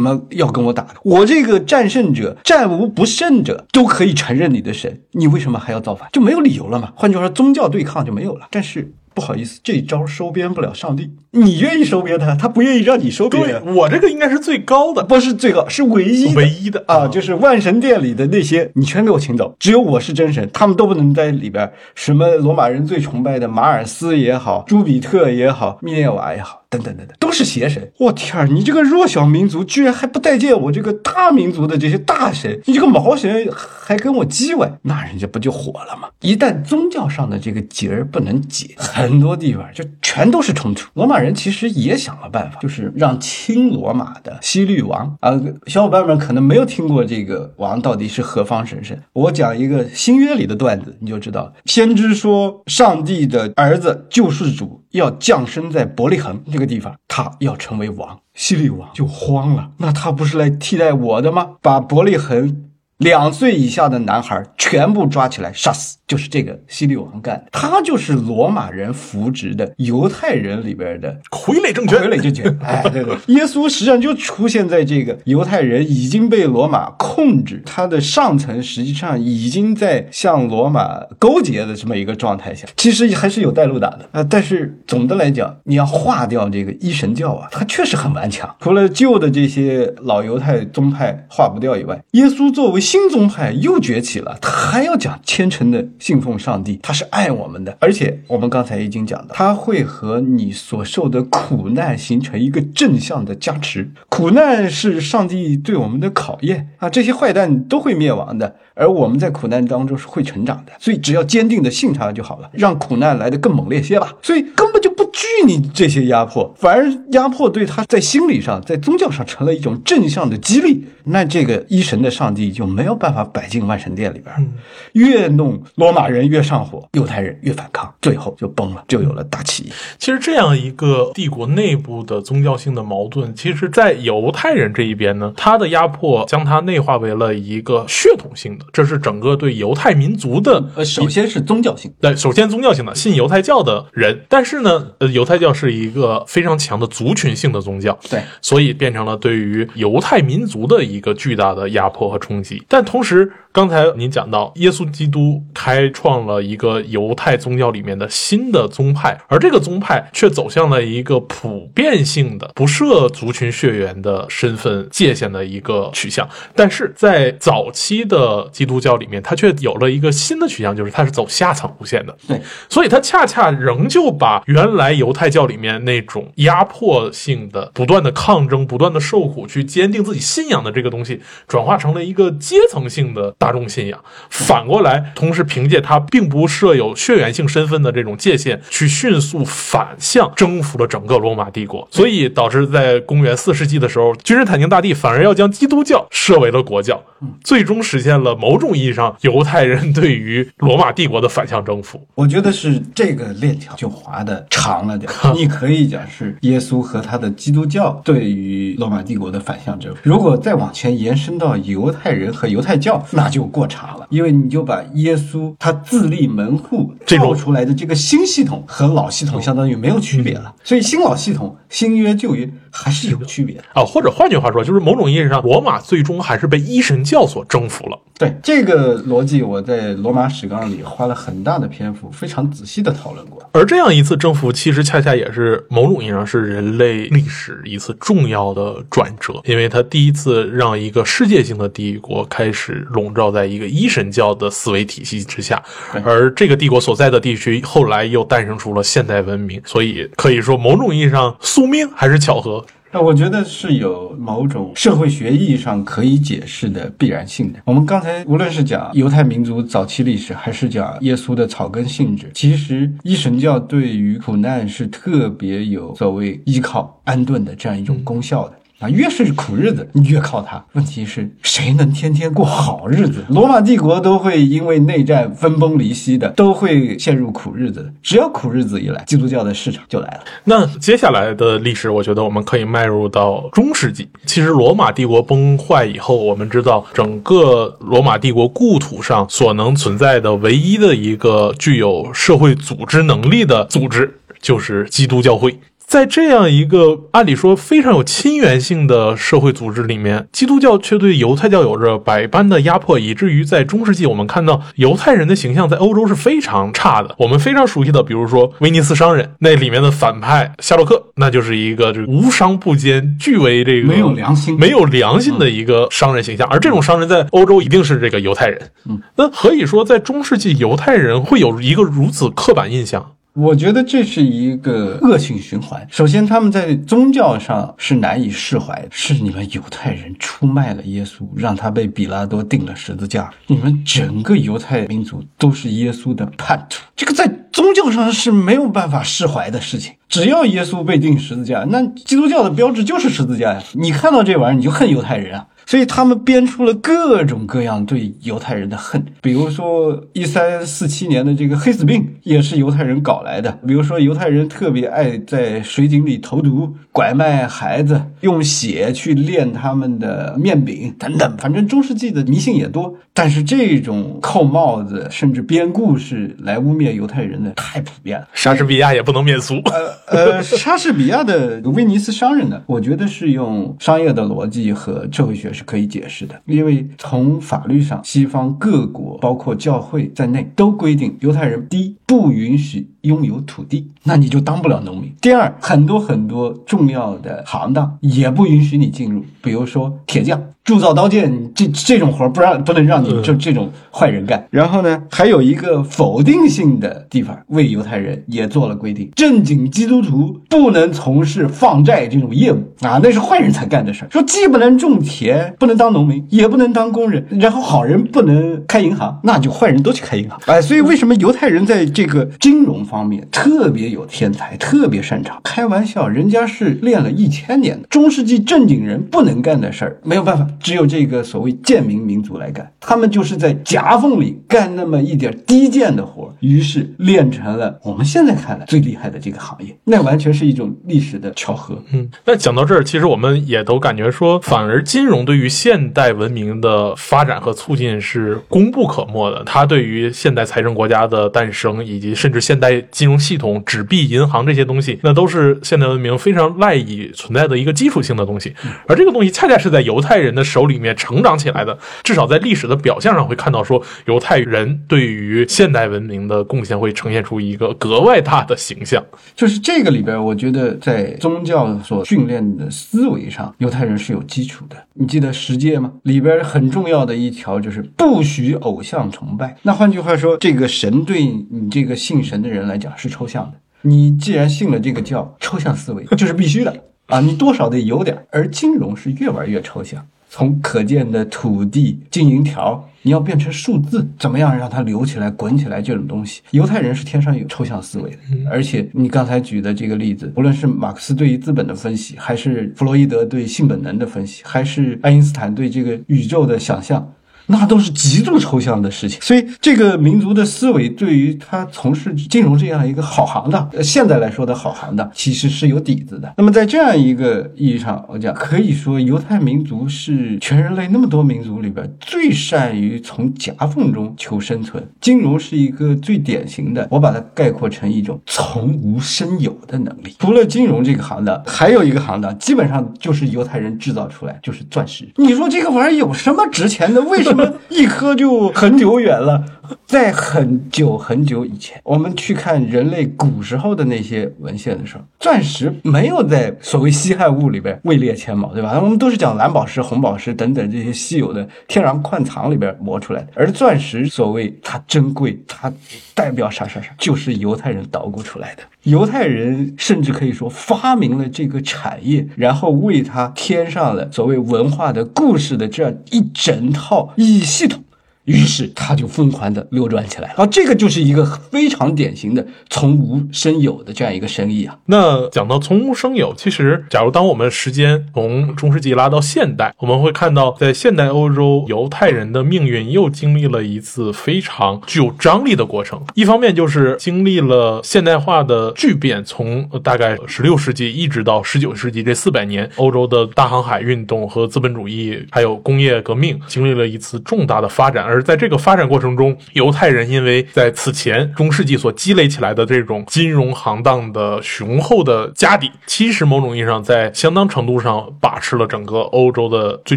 么要跟我打的？我这个战胜者、战无不胜者都可以承认你的神，你为什么还要造反？就没有理由了嘛？换句话说，宗教对抗就没有了。但是。不好意思，这招收编不了上帝。你愿意收编他，他不愿意让你收编。对我这个应该是最高的，不是最高，是唯一唯一的啊！就是万神殿里的那些，你全给我请走，只有我是真神，他们都不能在里边。什么罗马人最崇拜的马尔斯也好，朱比特也好，密涅瓦也好。等等等等，都是邪神！我天儿，你这个弱小民族居然还不待见我这个大民族的这些大神，你这个毛神还跟我叽歪，那人家不就火了吗？一旦宗教上的这个结儿不能解，很多地方就全都是冲突。罗马人其实也想了办法，就是让亲罗马的西律王啊，小伙伴们可能没有听过这个王到底是何方神圣。我讲一个新约里的段子，你就知道了。先知说，上帝的儿子救世主。要降生在伯利恒这个地方，他他要成为王，西律王就慌了。那他不是来替代我的吗？把伯利恒两岁以下的男孩全部抓起来杀死。就是这个西律王干的，他就是罗马人扶植的犹太人里边的傀儡政权。傀儡政权，哎，对对，耶稣实际上就出现在这个犹太人已经被罗马控制，他的上层实际上已经在向罗马勾结的这么一个状态下，其实还是有带路打的啊。但是总的来讲，你要化掉这个一神教啊，它确实很顽强。除了旧的这些老犹太宗派化不掉以外，耶稣作为新宗派又崛起了，他还要讲虔诚的信奉上帝，他是爱我们的，而且我们刚才已经讲到，他会和你所受的苦难形成一个正向的加持。苦难是上帝对我们的考验啊，这些坏蛋都会灭亡的，而我们在苦难当中是会成长的，所以只要坚定的信他就好了，让苦难来得更猛烈些吧。所以根本就不惧你这些压迫，反而压迫对他在心理上、在宗教上成了一种正向的激励。那这个一神的上帝就没有办法摆进万神殿里边，越弄罗马人越上火，犹太人越反抗，最后就崩了，就有了大起义。其实这样一个帝国内部的宗教性的矛盾，其实，在犹太人这一边呢，他的压迫将它内化为了一个血统性的，这是整个对犹太民族的呃，首先是宗教性，对，首先宗教性的信犹太教的人，但是呢，呃，犹太教是一个非常强的族群性的宗教，对，所以变成了对于犹太民族的一个巨大的压迫和冲击。但同时，刚才您讲到，耶稣基督开创了一个犹太宗教里面的新的宗派，而这个宗派却走向了一个普遍性的、不设族群血缘的身份界限的一个取向。但是在早期的基督教里面，它却有了一个新的取向，就是它是走下层路线的。对，所以它恰恰仍旧把原来犹太教里面那种压迫性的、不断的抗争、不断的受苦，去坚定自己信仰的这个东西，转化成了一个阶层性的大众信仰。反过来，同时凭借它并不设有血缘性身份的这种界限，去迅速反向征服了整个罗马帝国。所以导致在公元四世纪的时候，君士坦丁大帝反而要将基督教设为了国教，最终实现了某种意义上犹太人对于罗马帝国的反向征服。我觉得是这个链条就划的长了点。你可以讲是耶稣和他的基督教对于罗马帝国的反向征服。如果再往前延伸到犹太人和犹太教，那就过长了，因为你就把耶稣他自立门户这出来的这个新系统和老系统相当于没有区别了。所以新老系统、新约旧约还是有区别的。啊，或者换句话说，就是某种意义上，罗马最终还是被一神教所征服了。对这个逻辑，我在《罗马史纲》里花了很大的篇幅，非常仔细的讨论过。而这样一次征服，其实恰恰也是某种意义上是人类历史一次重要的转折，因为它第一次让一个世界性的帝国开始笼罩在一个一神教的思维体系之下，而这个帝国所在的地区后来又诞生出了现代文明，所以可以说某种意义上宿命还是巧合。那我觉得是有某种社会学意义上可以解释的必然性的。我们刚才无论是讲犹太民族早期历史，还是讲耶稣的草根性质，其实一神教对于苦难是特别有所谓依靠安顿的这样一种功效的。啊，越是苦日子，你越靠它。问题是谁能天天过好日子？罗马帝国都会因为内战分崩离析的，都会陷入苦日子。只要苦日子一来，基督教的市场就来了。那接下来的历史，我觉得我们可以迈入到中世纪。其实罗马帝国崩坏以后，我们知道整个罗马帝国故土上所能存在的唯一的一个具有社会组织能力的组织，就是基督教会。在这样一个按理说非常有亲缘性的社会组织里面，基督教却对犹太教有着百般的压迫，以至于在中世纪，我们看到犹太人的形象在欧洲是非常差的。我们非常熟悉的，比如说威尼斯商人，那里面的反派夏洛克，那就是一个这个无商不奸、巨为这个没有良心没有良心的一个商人形象。而这种商人在欧洲一定是这个犹太人。嗯，那可以说在中世纪犹太人会有一个如此刻板印象？我觉得这是一个恶性循环。首先，他们在宗教上是难以释怀，是你们犹太人出卖了耶稣，让他被比拉多钉了十字架。你们整个犹太民族都是耶稣的叛徒，这个在宗教上是没有办法释怀的事情。只要耶稣被钉十字架，那基督教的标志就是十字架呀。你看到这玩意儿，你就恨犹太人啊。所以他们编出了各种各样对犹太人的恨，比如说一三四七年的这个黑死病也是犹太人搞来的。比如说犹太人特别爱在水井里投毒、拐卖孩子，用血去炼他们的面饼等等。反正中世纪的迷信也多，但是这种扣帽子甚至编故事来污蔑犹太人的太普遍了。莎士比亚也不能免俗。呃呃，莎士比亚的威尼斯商人呢，我觉得是用商业的逻辑和社会学是可以解释的，因为从法律上，西方各国包括教会在内都规定，犹太人第一不允许拥有土地，那你就当不了农民。第二，很多很多重要的行当也不允许你进入，比如说铁匠。铸造刀剑这这种活不让不能让你就这种坏人干。然后呢，还有一个否定性的地方，为犹太人也做了规定：正经基督徒不能从事放债这种业务啊，那是坏人才干的事儿。说既不能种田，不能当农民，也不能当工人，然后好人不能开银行，那就坏人都去开银行。哎，所以为什么犹太人在这个金融方面特别有天才，特别擅长？开玩笑，人家是练了一千年的中世纪正经人不能干的事儿，没有办法。只有这个所谓贱民民族来干，他们就是在夹缝里干那么一点低贱的活，于是练成了我们现在看来最厉害的这个行业。那完全是一种历史的巧合。嗯，那讲到这儿，其实我们也都感觉说，反而金融对于现代文明的发展和促进是功不可没的。它对于现代财政国家的诞生，以及甚至现代金融系统、纸币银行这些东西，那都是现代文明非常赖以存在的一个基础性的东西。而这个东西恰恰是在犹太人的。手里面成长起来的，至少在历史的表象上会看到，说犹太人对于现代文明的贡献会呈现出一个格外大的形象。就是这个里边，我觉得在宗教所训练的思维上，犹太人是有基础的。你记得十诫吗？里边很重要的一条就是不许偶像崇拜。那换句话说，这个神对你这个信神的人来讲是抽象的。你既然信了这个教，抽象思维就是必须的啊，你多少得有点。而金融是越玩越抽象。从可见的土地、经营条，你要变成数字，怎么样让它流起来、滚起来？这种东西，犹太人是天生有抽象思维的。而且你刚才举的这个例子，无论是马克思对于资本的分析，还是弗洛伊德对性本能的分析，还是爱因斯坦对这个宇宙的想象。那都是极度抽象的事情，所以这个民族的思维对于他从事金融这样一个好行当，现在来说的好行当，其实是有底子的。那么在这样一个意义上，我讲可以说，犹太民族是全人类那么多民族里边最善于从夹缝中求生存。金融是一个最典型的，我把它概括成一种从无生有的能力。除了金融这个行当，还有一个行当，基本上就是犹太人制造出来，就是钻石。你说这个玩意儿有什么值钱的？为什么？一颗就很久远了，在很久很久以前，我们去看人类古时候的那些文献的时候，钻石没有在所谓稀罕物里边位列前茅，对吧？我们都是讲蓝宝石、红宝石等等这些稀有的天然矿藏里边磨出来的，而钻石所谓它珍贵，它代表啥啥啥，就是犹太人捣鼓出来的。犹太人甚至可以说发明了这个产业，然后为它添上了所谓文化的故事的这样一整套意义系统。于是他就疯狂的流转起来，啊，这个就是一个非常典型的从无生有的这样一个生意啊。那讲到从无生有，其实假如当我们时间从中世纪拉到现代，我们会看到，在现代欧洲，犹太人的命运又经历了一次非常具有张力的过程。一方面就是经历了现代化的巨变，从大概十六世纪一直到十九世纪这四百年，欧洲的大航海运动和资本主义还有工业革命经历了一次重大的发展，而而在这个发展过程中，犹太人因为在此前中世纪所积累起来的这种金融行当的雄厚的家底，其实某种意义上在相当程度上把持了整个欧洲的最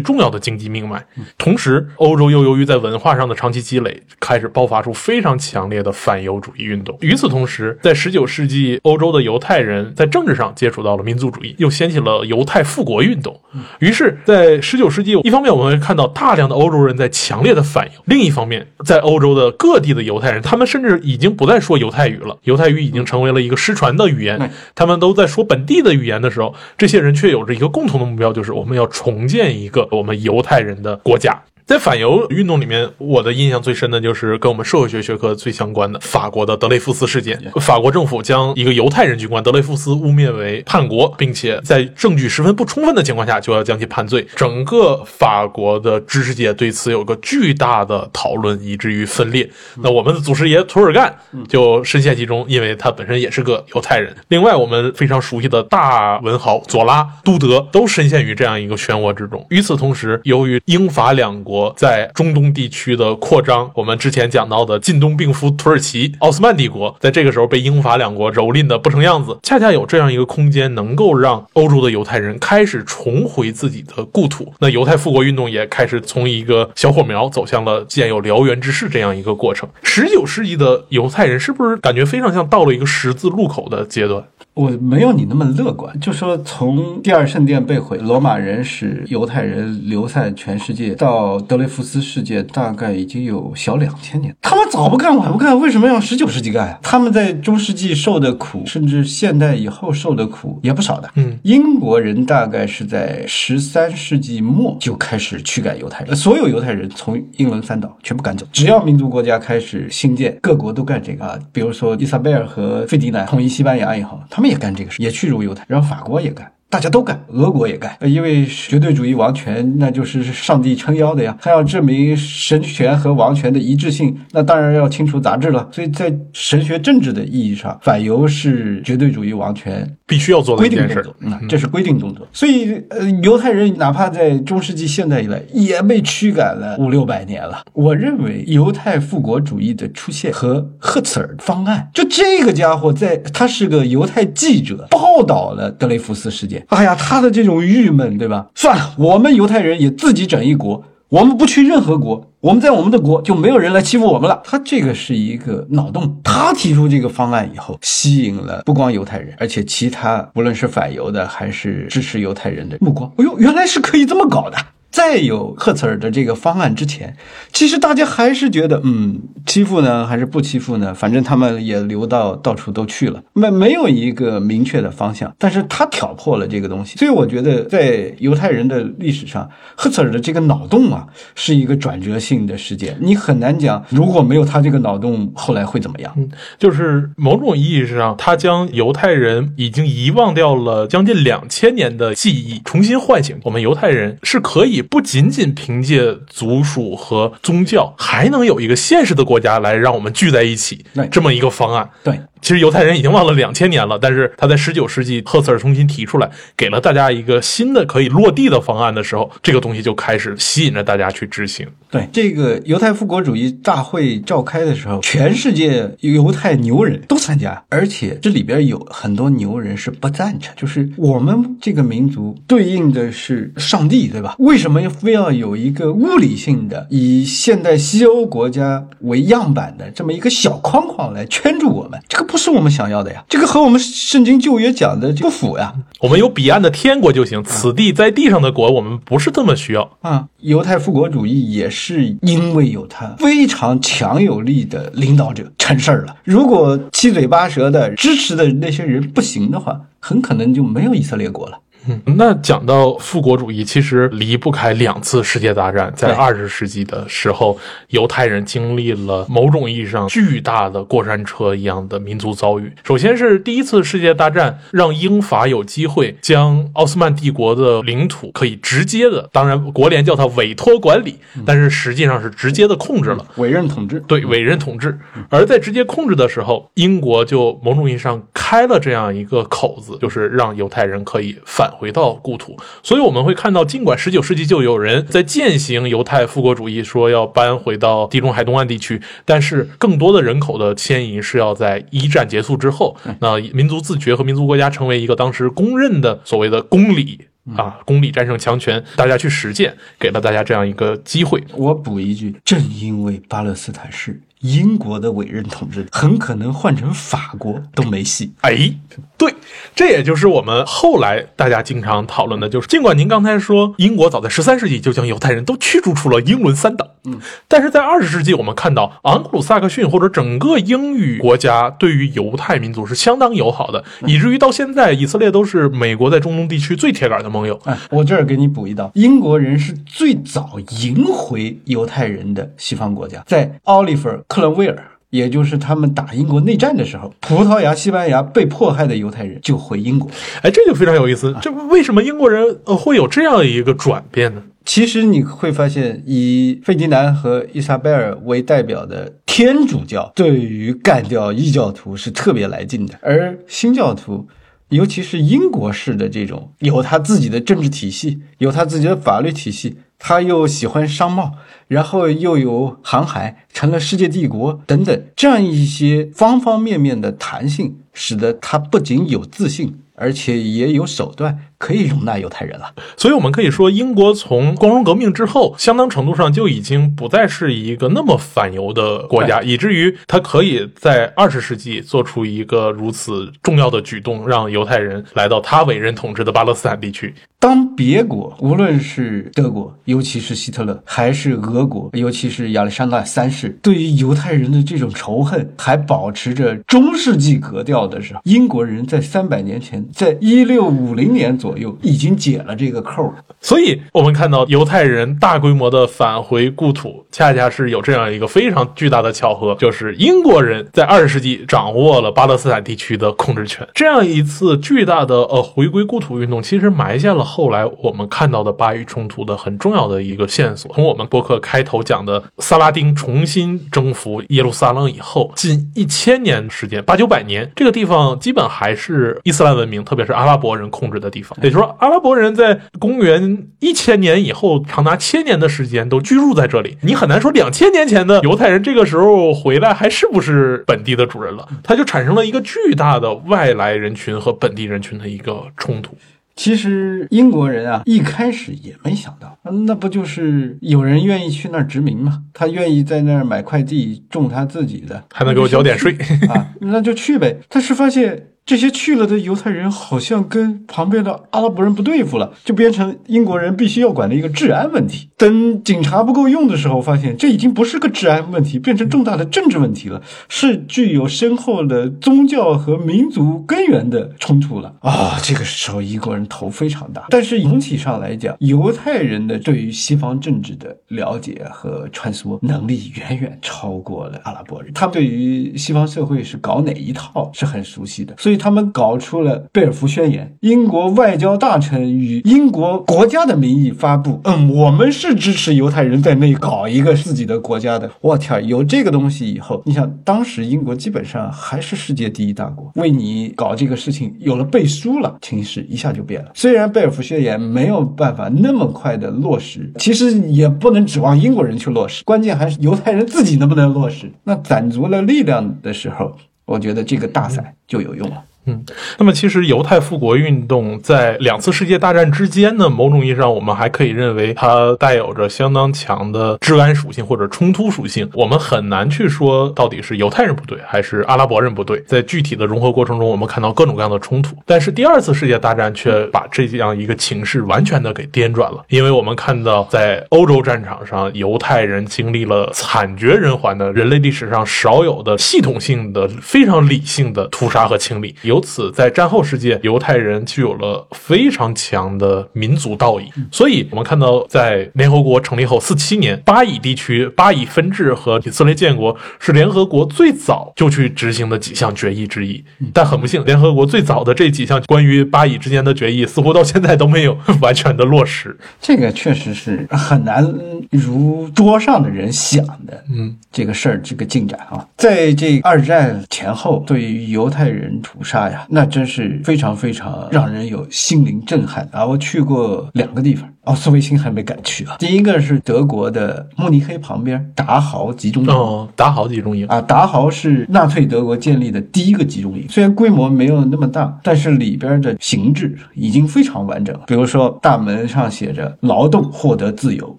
重要的经济命脉。同时，欧洲又由于在文化上的长期积累，开始爆发出非常强烈的反犹主义运动。与此同时，在十九世纪，欧洲的犹太人在政治上接触到了民族主义，又掀起了犹太复国运动。于是，在十九世纪，一方面我们会看到大量的欧洲人在强烈的反犹。另一方面，在欧洲的各地的犹太人，他们甚至已经不再说犹太语了，犹太语已经成为了一个失传的语言。他们都在说本地的语言的时候，这些人却有着一个共同的目标，就是我们要重建一个我们犹太人的国家。在反犹运动里面，我的印象最深的就是跟我们社会学学科最相关的法国的德雷福斯事件。法国政府将一个犹太人军官德雷福斯污蔑为叛国，并且在证据十分不充分的情况下就要将其判罪。整个法国的知识界对此有个巨大的讨论，以至于分裂。那我们的祖师爷图尔干就深陷其中，因为他本身也是个犹太人。另外，我们非常熟悉的大文豪左拉、都德都深陷于这样一个漩涡之中。与此同时，由于英法两国国在中东地区的扩张。我们之前讲到的近东病夫土耳其奥斯曼帝国，在这个时候被英法两国蹂躏的不成样子，恰恰有这样一个空间，能够让欧洲的犹太人开始重回自己的故土。那犹太复国运动也开始从一个小火苗走向了建有燎原之势这样一个过程。十九世纪的犹太人是不是感觉非常像到了一个十字路口的阶段？我没有你那么乐观，就说从第二圣殿被毁，罗马人使犹太人流散全世界，到德雷福斯事件，大概已经有小两千年。他们早不干晚不干，为什么要十九世纪干呀？他们在中世纪受的苦，甚至现代以后受的苦也不少的。嗯，英国人大概是在十三世纪末就开始驱赶犹太人，所有犹太人从英伦三岛全部赶走，只要民族国家开始兴建，各国都干这个啊。比如说伊莎贝尔和费迪南统一西班牙以后，他们也干这个事，也去入犹太，然后法国也干。大家都干，俄国也干，因为绝对主义王权那就是上帝撑腰的呀。他要证明神权和王权的一致性，那当然要清除杂质了。所以在神学政治的意义上，反犹是绝对主义王权必须要做的规一件事定动作，。嗯，这是规定动作。所以，呃，犹太人哪怕在中世纪现代以来，也被驱赶了五六百年了。我认为犹太复国主义的出现和赫茨尔方案，就这个家伙在，他是个犹太记者，报道了德雷福斯事件。哎呀，他的这种郁闷，对吧？算了，我们犹太人也自己整一国。我们不去任何国，我们在我们的国就没有人来欺负我们了。他这个是一个脑洞。他提出这个方案以后，吸引了不光犹太人，而且其他无论是反犹的还是支持犹太人的目光。哎呦，原来是可以这么搞的。在有赫茨尔的这个方案之前，其实大家还是觉得，嗯，欺负呢还是不欺负呢？反正他们也流到到处都去了，没没有一个明确的方向。但是他挑破了这个东西，所以我觉得在犹太人的历史上，赫茨尔的这个脑洞啊，是一个转折性的事件。你很难讲，如果没有他这个脑洞，后来会怎么样？就是某种意义上，他将犹太人已经遗忘掉了将近两千年的记忆重新唤醒。我们犹太人是可以不仅仅凭借族属和宗教，还能有一个现实的国家来让我们聚在一起，这么一个方案。对，其实犹太人已经忘了两千年了，但是他在十九世纪赫茨尔重新提出来，给了大家一个新的可以落地的方案的时候，这个东西就开始吸引着大家去执行。对这个犹太复国主义大会召开的时候，全世界犹太牛人都参加，而且这里边有很多牛人是不赞成，就是我们这个民族对应的是上帝，对吧？为什么非要有一个物理性的以现代西欧国家为样板的这么一个小框框来圈住我们？这个不是我们想要的呀，这个和我们圣经旧约讲的不符呀。我们有彼岸的天国就行，此地在地上的国，我们不是这么需要。啊，犹太复国主义也是因为有他非常强有力的领导者成事儿了。如果七嘴八舌的支持的那些人不行的话，很可能就没有以色列国了。嗯，那讲到复国主义，其实离不开两次世界大战。在对二十世纪的时候，犹太人经历了某种意义上巨大的过山车一样的民族遭遇。首先是第一次世界大战，让英法有机会将奥斯曼帝国的领土可以直接的，当然国联叫它委托管理，但是实际上是直接的控制了。委任统治，对委任统治，而在直接控制的时候，英国就某种意义上开了这样一个口子，就是让犹太人可以返回到故土。所以我们会看到，尽管十九世纪就有人在践行犹太复国主义，说要搬回到地中海东岸地区，但是更多的人口的迁移是要在一战结束之后，那民族自觉和民族国家成为一个当时公认的所谓的公理。啊，公理战胜强权，大家去实践，给了大家这样一个机会。我补一句，正因为巴勒斯坦是英国的委任统治，很可能换成法国都没戏。哎，对，这也就是我们后来大家经常讨论的，就是尽管您刚才说英国早在十三世纪就将犹太人都驱逐出了英伦三岛，嗯，但是在二十世纪，我们看到昂克鲁萨克逊或者整个英语国家对于犹太民族是相当友好的，以至于到现在，以色列都是美国在中东地区最铁杆的盟友。哎，我这儿给你补一刀，英国人是最早迎回犹太人的西方国家，在奥利弗·克伦威尔，也就是他们打英国内战的时候，葡萄牙、西班牙被迫害的犹太人就回英国。哎，这就非常有意思，这为什么英国人呃会有这样一个转变呢？其实你会发现，以费迪南和伊莎贝尔为代表的天主教，对于干掉异教徒是特别来劲的，而新教徒。尤其是英国式的这种有他自己的政治体系，有他自己的法律体系，他又喜欢商贸，然后又有航海，成了世界帝国等等，这样一些方方面面的弹性，使得他不仅有自信，而且也有手段。可以容纳犹太人了，所以我们可以说，英国从光荣革命之后，相当程度上就已经不再是一个那么反犹的国家，以至于他可以在二十世纪做出一个如此重要的举动，让犹太人来到他委任统治的巴勒斯坦地区。当别国，无论是德国，尤其是希特勒，还是俄国，尤其是亚历山大三世，对于犹太人的这种仇恨还保持着中世纪格调的时候，英国人在三百年前，在一六五零年左。左右已经解了这个扣，所以我们看到犹太人大规模的返回故土，恰恰是有这样一个非常巨大的巧合，就是英国人在二十世纪掌握了巴勒斯坦地区的控制权。这样一次巨大的呃回归故土运动，其实埋下了后来我们看到的巴以冲突的很重要的一个线索。从我们博客开头讲的萨拉丁重新征服耶路撒冷以后，近一千年时间，八九百年，这个地方基本还是伊斯兰文明，特别是阿拉伯人控制的地方。也就是说，阿拉伯人在公元一千年以后，长达千年的时间都居住在这里。你很难说两千年前的犹太人这个时候回来还是不是本地的主人了。他就产生了一个巨大的外来人群和本地人群的一个冲突。其实英国人啊，一开始也没想到，那不就是有人愿意去那儿殖民吗？他愿意在那儿买块地种他自己的，还能给我交点税啊，那就去呗。但是发现。这些去了的犹太人好像跟旁边的阿拉伯人不对付了，就变成英国人必须要管的一个治安问题。等警察不够用的时候，发现这已经不是个治安问题，变成重大的政治问题了，是具有深厚的宗教和民族根源的冲突了啊！这个时候，英国人头非常大。但是总体上来讲，犹太人的对于西方政治的了解和穿梭能力远远超过了阿拉伯人，他们对于西方社会是搞哪一套是很熟悉的，所以。他们搞出了贝尔福宣言，英国外交大臣与英国国家的名义发布。嗯，我们是支持犹太人在内搞一个自己的国家的。我天，有这个东西以后，你想，当时英国基本上还是世界第一大国，为你搞这个事情有了背书了，情势一下就变了。虽然贝尔福宣言没有办法那么快的落实，其实也不能指望英国人去落实，关键还是犹太人自己能不能落实。那攒足了力量的时候。我觉得这个大赛就有用了。嗯，那么其实犹太复国运动在两次世界大战之间呢，某种意义上我们还可以认为它带有着相当强的治安属性或者冲突属性。我们很难去说到底是犹太人不对还是阿拉伯人不对。在具体的融合过程中，我们看到各种各样的冲突。但是第二次世界大战却把这样一个情势完全的给颠转了，因为我们看到在欧洲战场上，犹太人经历了惨绝人寰的人类历史上少有的系统性的、非常理性的屠杀和清理。由此，在战后世界，犹太人具有了非常强的民族道义。所以，我们看到，在联合国成立后四七年，巴以地区、巴以分治和以色列建国是联合国最早就去执行的几项决议之一。但很不幸，联合国最早的这几项关于巴以之间的决议，似乎到现在都没有 完全的落实。这个确实是很难如桌上的人想的。嗯，这个事儿，这个进展啊，在这二战前后，对于犹太人屠杀。哎呀，那真是非常非常让人有心灵震撼啊！我去过两个地方，奥斯维辛还没敢去啊。第一个是德国的慕尼黑旁边达豪集中营，哦，达豪集中营啊，达豪是纳粹德国建立的第一个集中营，虽然规模没有那么大，但是里边的形制已经非常完整。比如说大门上写着“劳动获得自由”，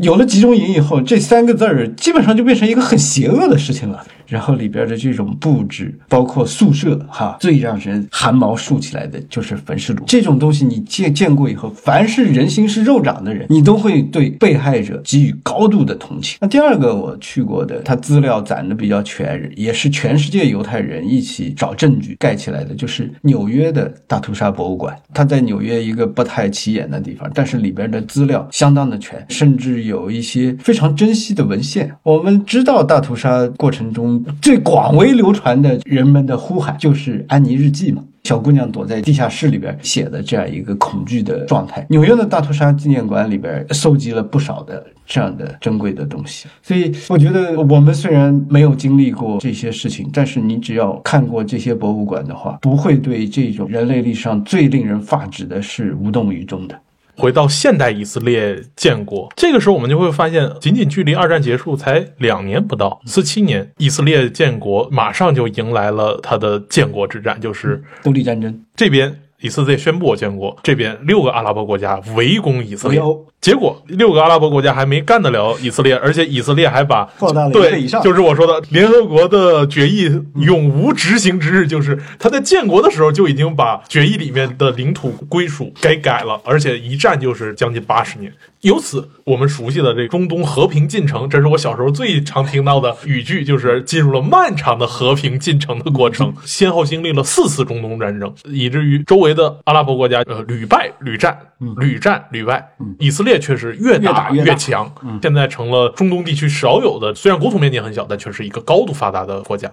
有了集中营以后，这三个字儿基本上就变成一个很邪恶的事情了。然后里边的这种布置，包括宿舍，哈，最让人汗毛竖起来的就是焚尸炉。这种东西你见见过以后，凡是人心是肉长的人，你都会对被害者给予高度的同情。那第二个我去过的，他资料攒的比较全，也是全世界犹太人一起找证据盖起来的，就是纽约的大屠杀博物馆。它在纽约一个不太起眼的地方，但是里边的资料相当的全，甚至有一些非常珍惜的文献。我们知道大屠杀过程中。最广为流传的人们的呼喊就是安妮日记嘛，小姑娘躲在地下室里边写的这样一个恐惧的状态。纽约的大屠杀纪念馆里边收集了不少的这样的珍贵的东西，所以我觉得我们虽然没有经历过这些事情，但是你只要看过这些博物馆的话，不会对这种人类历史上最令人发指的事无动于衷的。回到现代以色列建国。这个时候，我们就会发现，仅仅距离二战结束才两年不到，四七年以色列建国，马上就迎来了他的建国之战，就是独立战争。这边以色列宣布我建国，这边六个阿拉伯国家围攻以色列。结果六个阿拉伯国家还没干得了以色列，而且以色列还把放大了对以，上就是我说的联合国的决议永无执行之日，就是他在建国的时候就已经把决议里面的领土归属给改了，而且一战就是将近八十年。由此，我们熟悉的这中东和平进程，这是我小时候最常听到的语句，就是进入了漫长的和平进程的过程，先后经历了四次中东战争，以至于周围的阿拉伯国家呃屡败屡战，屡战屡败，以色列却是越打越强，现在成了中东地区少有的，虽然国土面积很小，但却是一个高度发达的国家。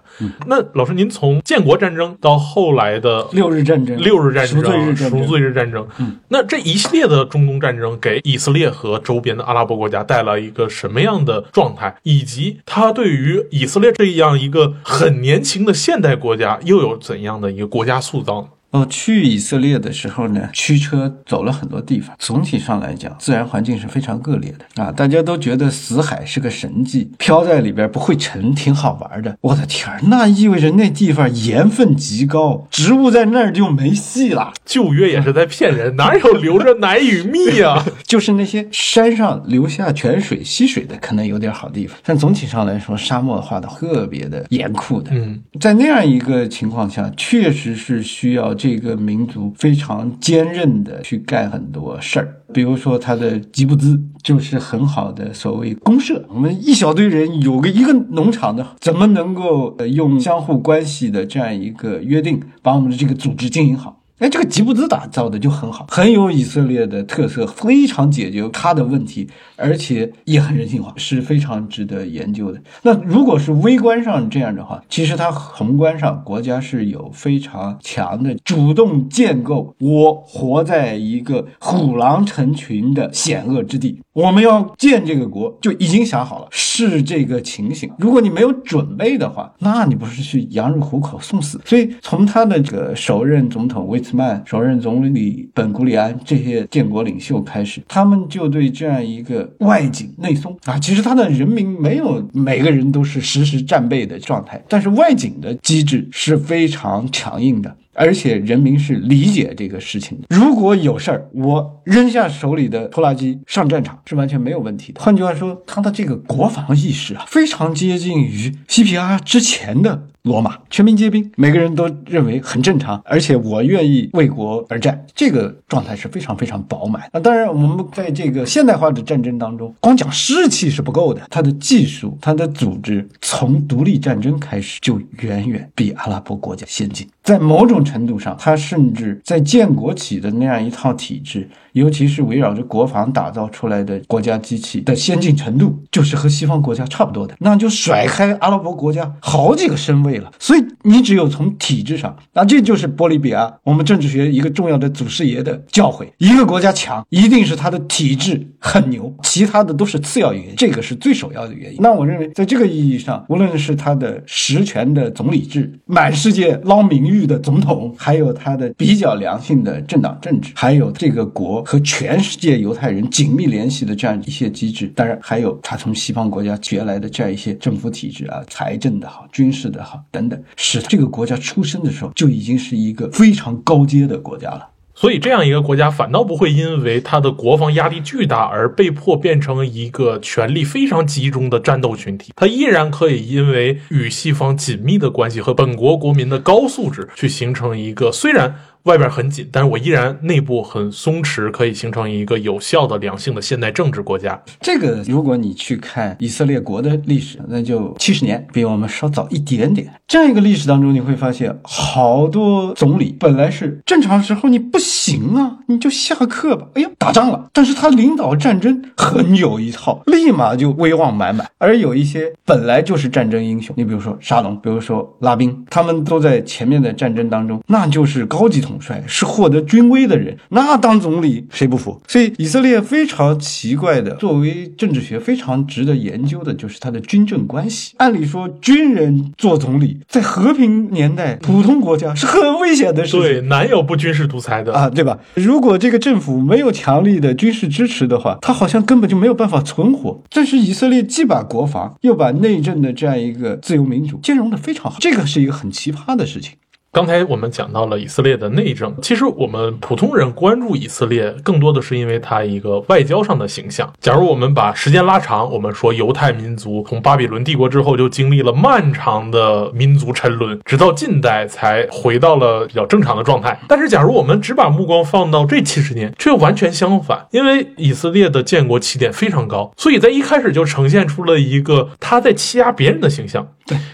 那老师，您从建国战争到后来的六日战争、六日战争、赎罪日战争，赎罪日战争，那这一系列的中东战争给以色列和周边的阿拉伯国家带来一个什么样的状态，以及它对于以色列这样一个很年轻的现代国家又有怎样的一个国家塑造呢？哦，去以色列的时候呢，驱车走了很多地方。总体上来讲，自然环境是非常恶劣的啊！大家都觉得死海是个神迹，漂在里边不会沉，挺好玩的。我的天儿，那意味着那地方盐分极高，植物在那儿就没戏了。旧约也是在骗人，哪有留着奶与蜜呀、就是那些山上留下泉水、溪水的，可能有点好地方，但总体上来说，沙漠化的特别的严酷的。嗯，在那样一个情况下，确实是需要这个民族非常坚韧的去干很多事儿。比如说，他的吉布兹就是很好的所谓公社。我们一小堆人有个一个农场的，怎么能够呃用相互关系的这样一个约定，把我们的这个组织经营好？哎，这个吉布兹打造的就很好，很有以色列的特色，非常解决他的问题，而且也很人性化，是非常值得研究的。那如果是微观上这样的话，其实它宏观上国家是有非常强的主动建构。我活在一个虎狼成群的险恶之地，我们要建这个国，就已经想好了是这个情形。如果你没有准备的话，那你不是去羊入虎口送死？所以从他的这个首任总统维茨曼、首任总理本古里安这些建国领袖开始，他们就对这样一个外紧内松啊，其实他的人民没有每个人都是实时战备的状态，但是外紧的机制是非常强硬的。而且人民是理解这个事情的。如果有事儿，我扔下手里的拖拉机上战场是完全没有问题的。换句话说，他的这个国防意识啊，非常接近于西皮阿之前的罗马，全民皆兵，每个人都认为很正常，而且我愿意为国而战，这个状态是非常非常饱满。那当然，我们在这个现代化的战争当中，光讲士气是不够的，它的技术、它的组织，从独立战争开始就远远比阿拉伯国家先进。在某种程度上，它甚至在建国起的那样一套体制，尤其是围绕着国防打造出来的国家机器的先进程度，就是和西方国家差不多的，那就甩开阿拉伯国家好几个身位了。所以你只有从体制上，那这就是波利比亚我们政治学一个重要的祖师爷的教诲：一个国家强，一定是它的体制很牛，其他的都是次要原因，这个是最首要的原因。那我认为，在这个意义上，无论是它的实权的总理制，满世界捞名誉的总统，还有它的比较良性的政党政治，还有这个国和全世界犹太人紧密联系的这样一些机制，当然还有他从西方国家学来的这样一些政府体制啊，财政的好，军事的好等等，使这个国家出生的时候就已经是一个非常高阶的国家了。所以这样一个国家反倒不会因为它的国防压力巨大而被迫变成一个权力非常集中的战斗群体，它依然可以因为与西方紧密的关系和本国国民的高素质去形成一个虽然。外边很紧，但是我依然内部很松弛，可以形成一个有效的、良性的现代政治国家。这个，如果你去看以色列国的历史，那就七十年，比我们稍早一点点。这样一个历史当中，你会发现好多总理本来是正常时候你不行啊，你就下课吧。哎呀，打仗了，但是他领导战争很有一套，立马就威望满满。而有一些本来就是战争英雄，你比如说沙龙，比如说拉宾，他们都在前面的战争当中，那就是高级统帅，是获得军威的人，那当总理谁不服？所以以色列非常奇怪的，作为政治学非常值得研究的，就是它的军政关系。按理说，军人做总理，在和平年代、普通国家是很危险的事情。对，难有不军事独裁的啊？对吧？如果这个政府没有强力的军事支持的话，他好像根本就没有办法存活。但是以色列既把国防又把内政的这样一个自由民主兼容的非常好，这个是一个很奇葩的事情。刚才我们讲到了以色列的内政，其实我们普通人关注以色列，更多的是因为它一个外交上的形象。假如我们把时间拉长，我们说犹太民族从巴比伦帝国之后就经历了漫长的民族沉沦，直到近代才回到了比较正常的状态。但是，假如我们只把目光放到这七十年，却完全相反，因为以色列的建国起点非常高，所以在一开始就呈现出了一个他在欺压别人的形象，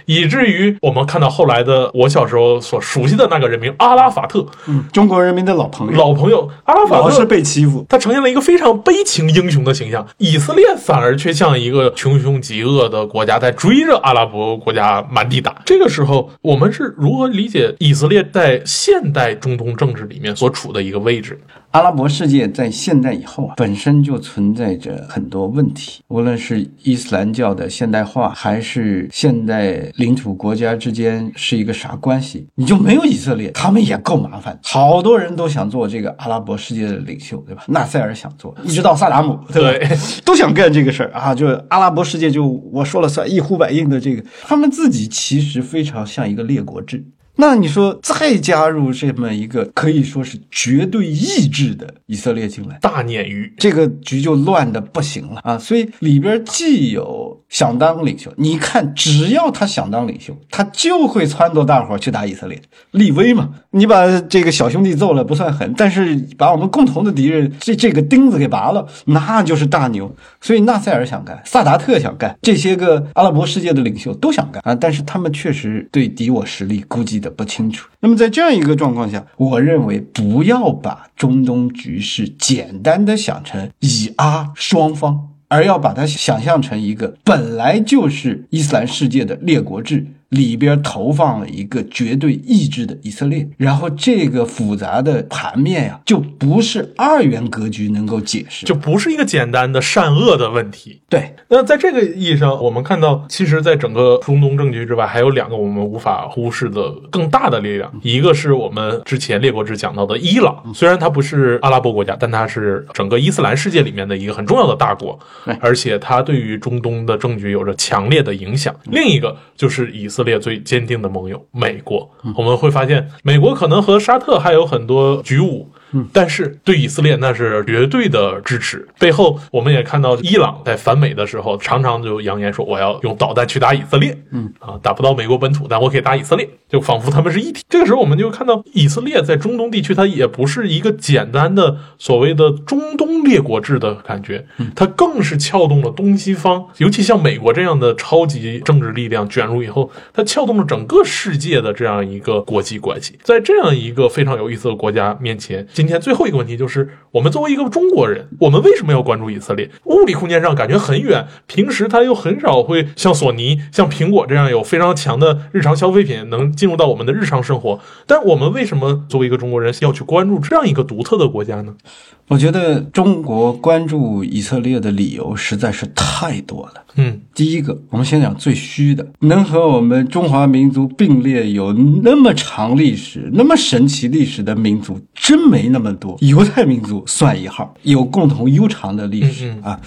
以至于我们看到后来的我小时候所。熟悉的那个人名阿拉法特，嗯，中国人民的老朋友，老朋友阿拉法特是被欺负，他呈现了一个非常悲情英雄的形象。以色列反而却像一个穷凶极恶的国家，在追着阿拉伯国家满地打。这个时候，我们是如何理解以色列在现代中东政治里面所处的一个位置？阿拉伯世界在现代以后啊，本身就存在着很多问题，无论是伊斯兰教的现代化，还是现代领土国家之间是一个啥关系，你就没有以色列，他们也够麻烦。好多人都想做这个阿拉伯世界的领袖，对吧？纳赛尔想做，一直到萨达姆，对吧？都想干这个事儿啊，就阿拉伯世界就我说了算，一呼百应的这个，他们自己其实非常像一个列国制。那你说再加入这么一个可以说是绝对意志的以色列进来，大鲶鱼，这个局就乱的不行了啊！所以里边既有想当领袖，你看只要他想当领袖，他就会撺掇大伙去打以色列，立威嘛。你把这个小兄弟揍了不算狠，但是把我们共同的敌人这这个钉子给拔了，那就是大牛。所以纳赛尔想干，萨达特想干，这些个阿拉伯世界的领袖都想干啊！但是他们确实对敌我实力估计的。不清楚。那么在这样一个状况下，我认为不要把中东局势简单的想成以阿双方，而要把它想象成一个本来就是伊斯兰世界的列国制。里边投放了一个绝对意志的以色列，然后这个复杂的盘面呀，就不是二元格局能够解释，就不是一个简单的善恶的问题。对，那在这个意义上，我们看到，其实，在整个中东政局之外，还有两个我们无法忽视的更大的力量，一个是我们之前列国志讲到的伊朗，虽然它不是阿拉伯国家，但它是整个伊斯兰世界里面的一个很重要的大国，而且它对于中东的政局有着强烈的影响。另一个就是以。以色列最坚定的盟友美国，我们会发现，美国可能和沙特还有很多局伍。但是对以色列那是绝对的支持。背后我们也看到，伊朗在反美的时候，常常就扬言说我要用导弹去打以色列。嗯啊，打不到美国本土，但我可以打以色列，就仿佛他们是一体。这个时候，我们就看到以色列在中东地区，它也不是一个简单的所谓的中东列国制的感觉，它更是撬动了东西方，尤其像美国这样的超级政治力量卷入以后，它撬动了整个世界的这样一个国际关系。在这样一个非常有意思的国家面前。今天最后一个问题就是，我们作为一个中国人，我们为什么要关注以色列？物理空间上感觉很远，平时他又很少会像索尼、像苹果这样有非常强的日常消费品能进入到我们的日常生活。但我们为什么作为一个中国人要去关注这样一个独特的国家呢？我觉得中国关注以色列的理由实在是太多了。嗯，第一个，我们先讲最虚的，能和我们中华民族并列有那么长历史、那么神奇历史的民族，真没那么多。犹太民族算一号，有共同悠长的历史啊。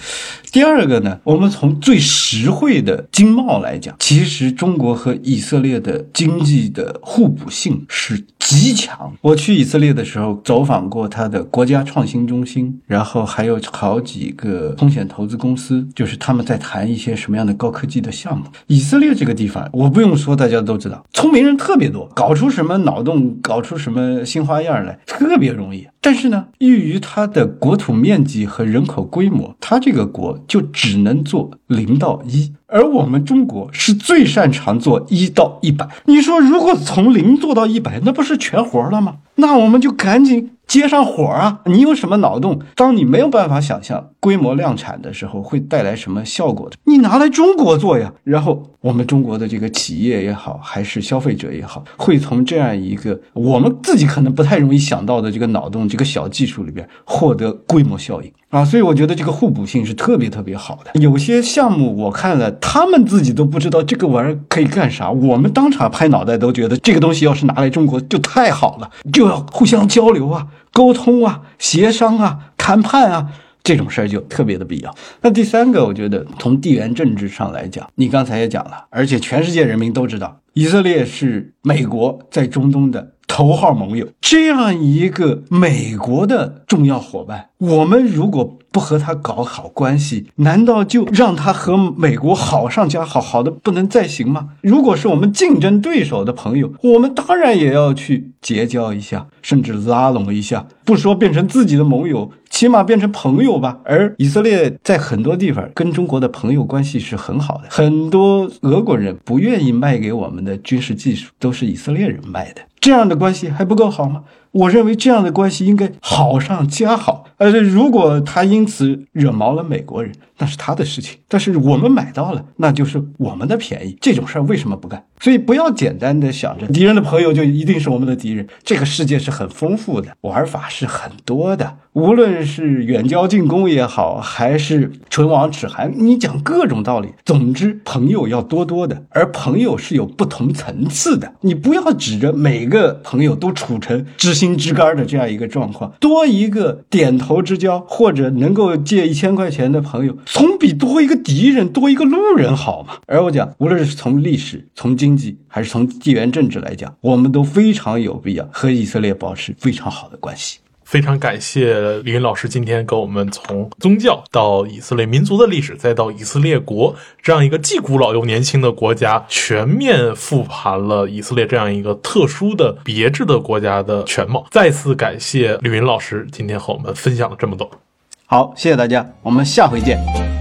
第二个呢，我们从最实惠的经贸来讲，其实中国和以色列的经济的互补性是极强。我去以色列的时候，走访过他的国家创新中心，然后还有好几个风险投资公司，就是他们在谈一。一些什么样的高科技的项目？以色列这个地方，我不用说，大家都知道，聪明人特别多，搞出什么脑洞，搞出什么新花样来，特别容易。但是呢，由于它的国土面积和人口规模，它这个国就只能做零到一，而我们中国是最擅长做一到一百。你说，如果从零做到一百，那不是全活了吗？那我们就赶紧。接上火啊！你有什么脑洞？当你没有办法想象规模量产的时候会带来什么效果的，你拿来中国做呀。然后我们中国的这个企业也好，还是消费者也好，会从这样一个我们自己可能不太容易想到的这个脑洞、这个小技术里边获得规模效应啊。所以我觉得这个互补性是特别特别好的。有些项目我看了，他们自己都不知道这个玩意儿可以干啥，我们当场拍脑袋都觉得这个东西要是拿来中国就太好了，就要互相交流啊。沟通啊，协商啊，谈判啊，这种事儿就特别的必要。那第三个，我觉得从地缘政治上来讲，你刚才也讲了，而且全世界人民都知道，以色列是美国在中东的。头号盟友，这样一个美国的重要伙伴，我们如果不和他搞好关系，难道就让他和美国好上加好，好的不能再行吗？如果是我们竞争对手的朋友，我们当然也要去结交一下，甚至拉拢一下，不说变成自己的盟友，起码变成朋友吧。而以色列在很多地方跟中国的朋友关系是很好的，很多俄国人不愿意卖给我们的军事技术，都是以色列人卖的。这样的关系还不够好吗？我认为这样的关系应该好上加好。而且如果他因此惹毛了美国人，那是他的事情。但是我们买到了，那就是我们的便宜。这种事儿为什么不干？所以不要简单的想着敌人的朋友就一定是我们的敌人。这个世界是很丰富的，玩法是很多的。无论是远交近攻也好，还是唇亡齿寒，你讲各种道理。总之，朋友要多多的，而朋友是有不同层次的。你不要指着每个朋友都处成只心之肝的这样一个状况，多一个点头之交或者能够借一千块钱的朋友，总比多一个敌人、多一个路人好嘛。而我讲，无论是从历史、从经济，还是从地缘政治来讲，我们都非常有必要和以色列保持非常好的关系。非常感谢李云老师今天跟我们从宗教到以色列民族的历史，再到以色列国这样一个既古老又年轻的国家，全面复盘了以色列这样一个特殊的别致的国家的全貌。再次感谢李云老师今天和我们分享了这么多。好，谢谢大家，我们下回见。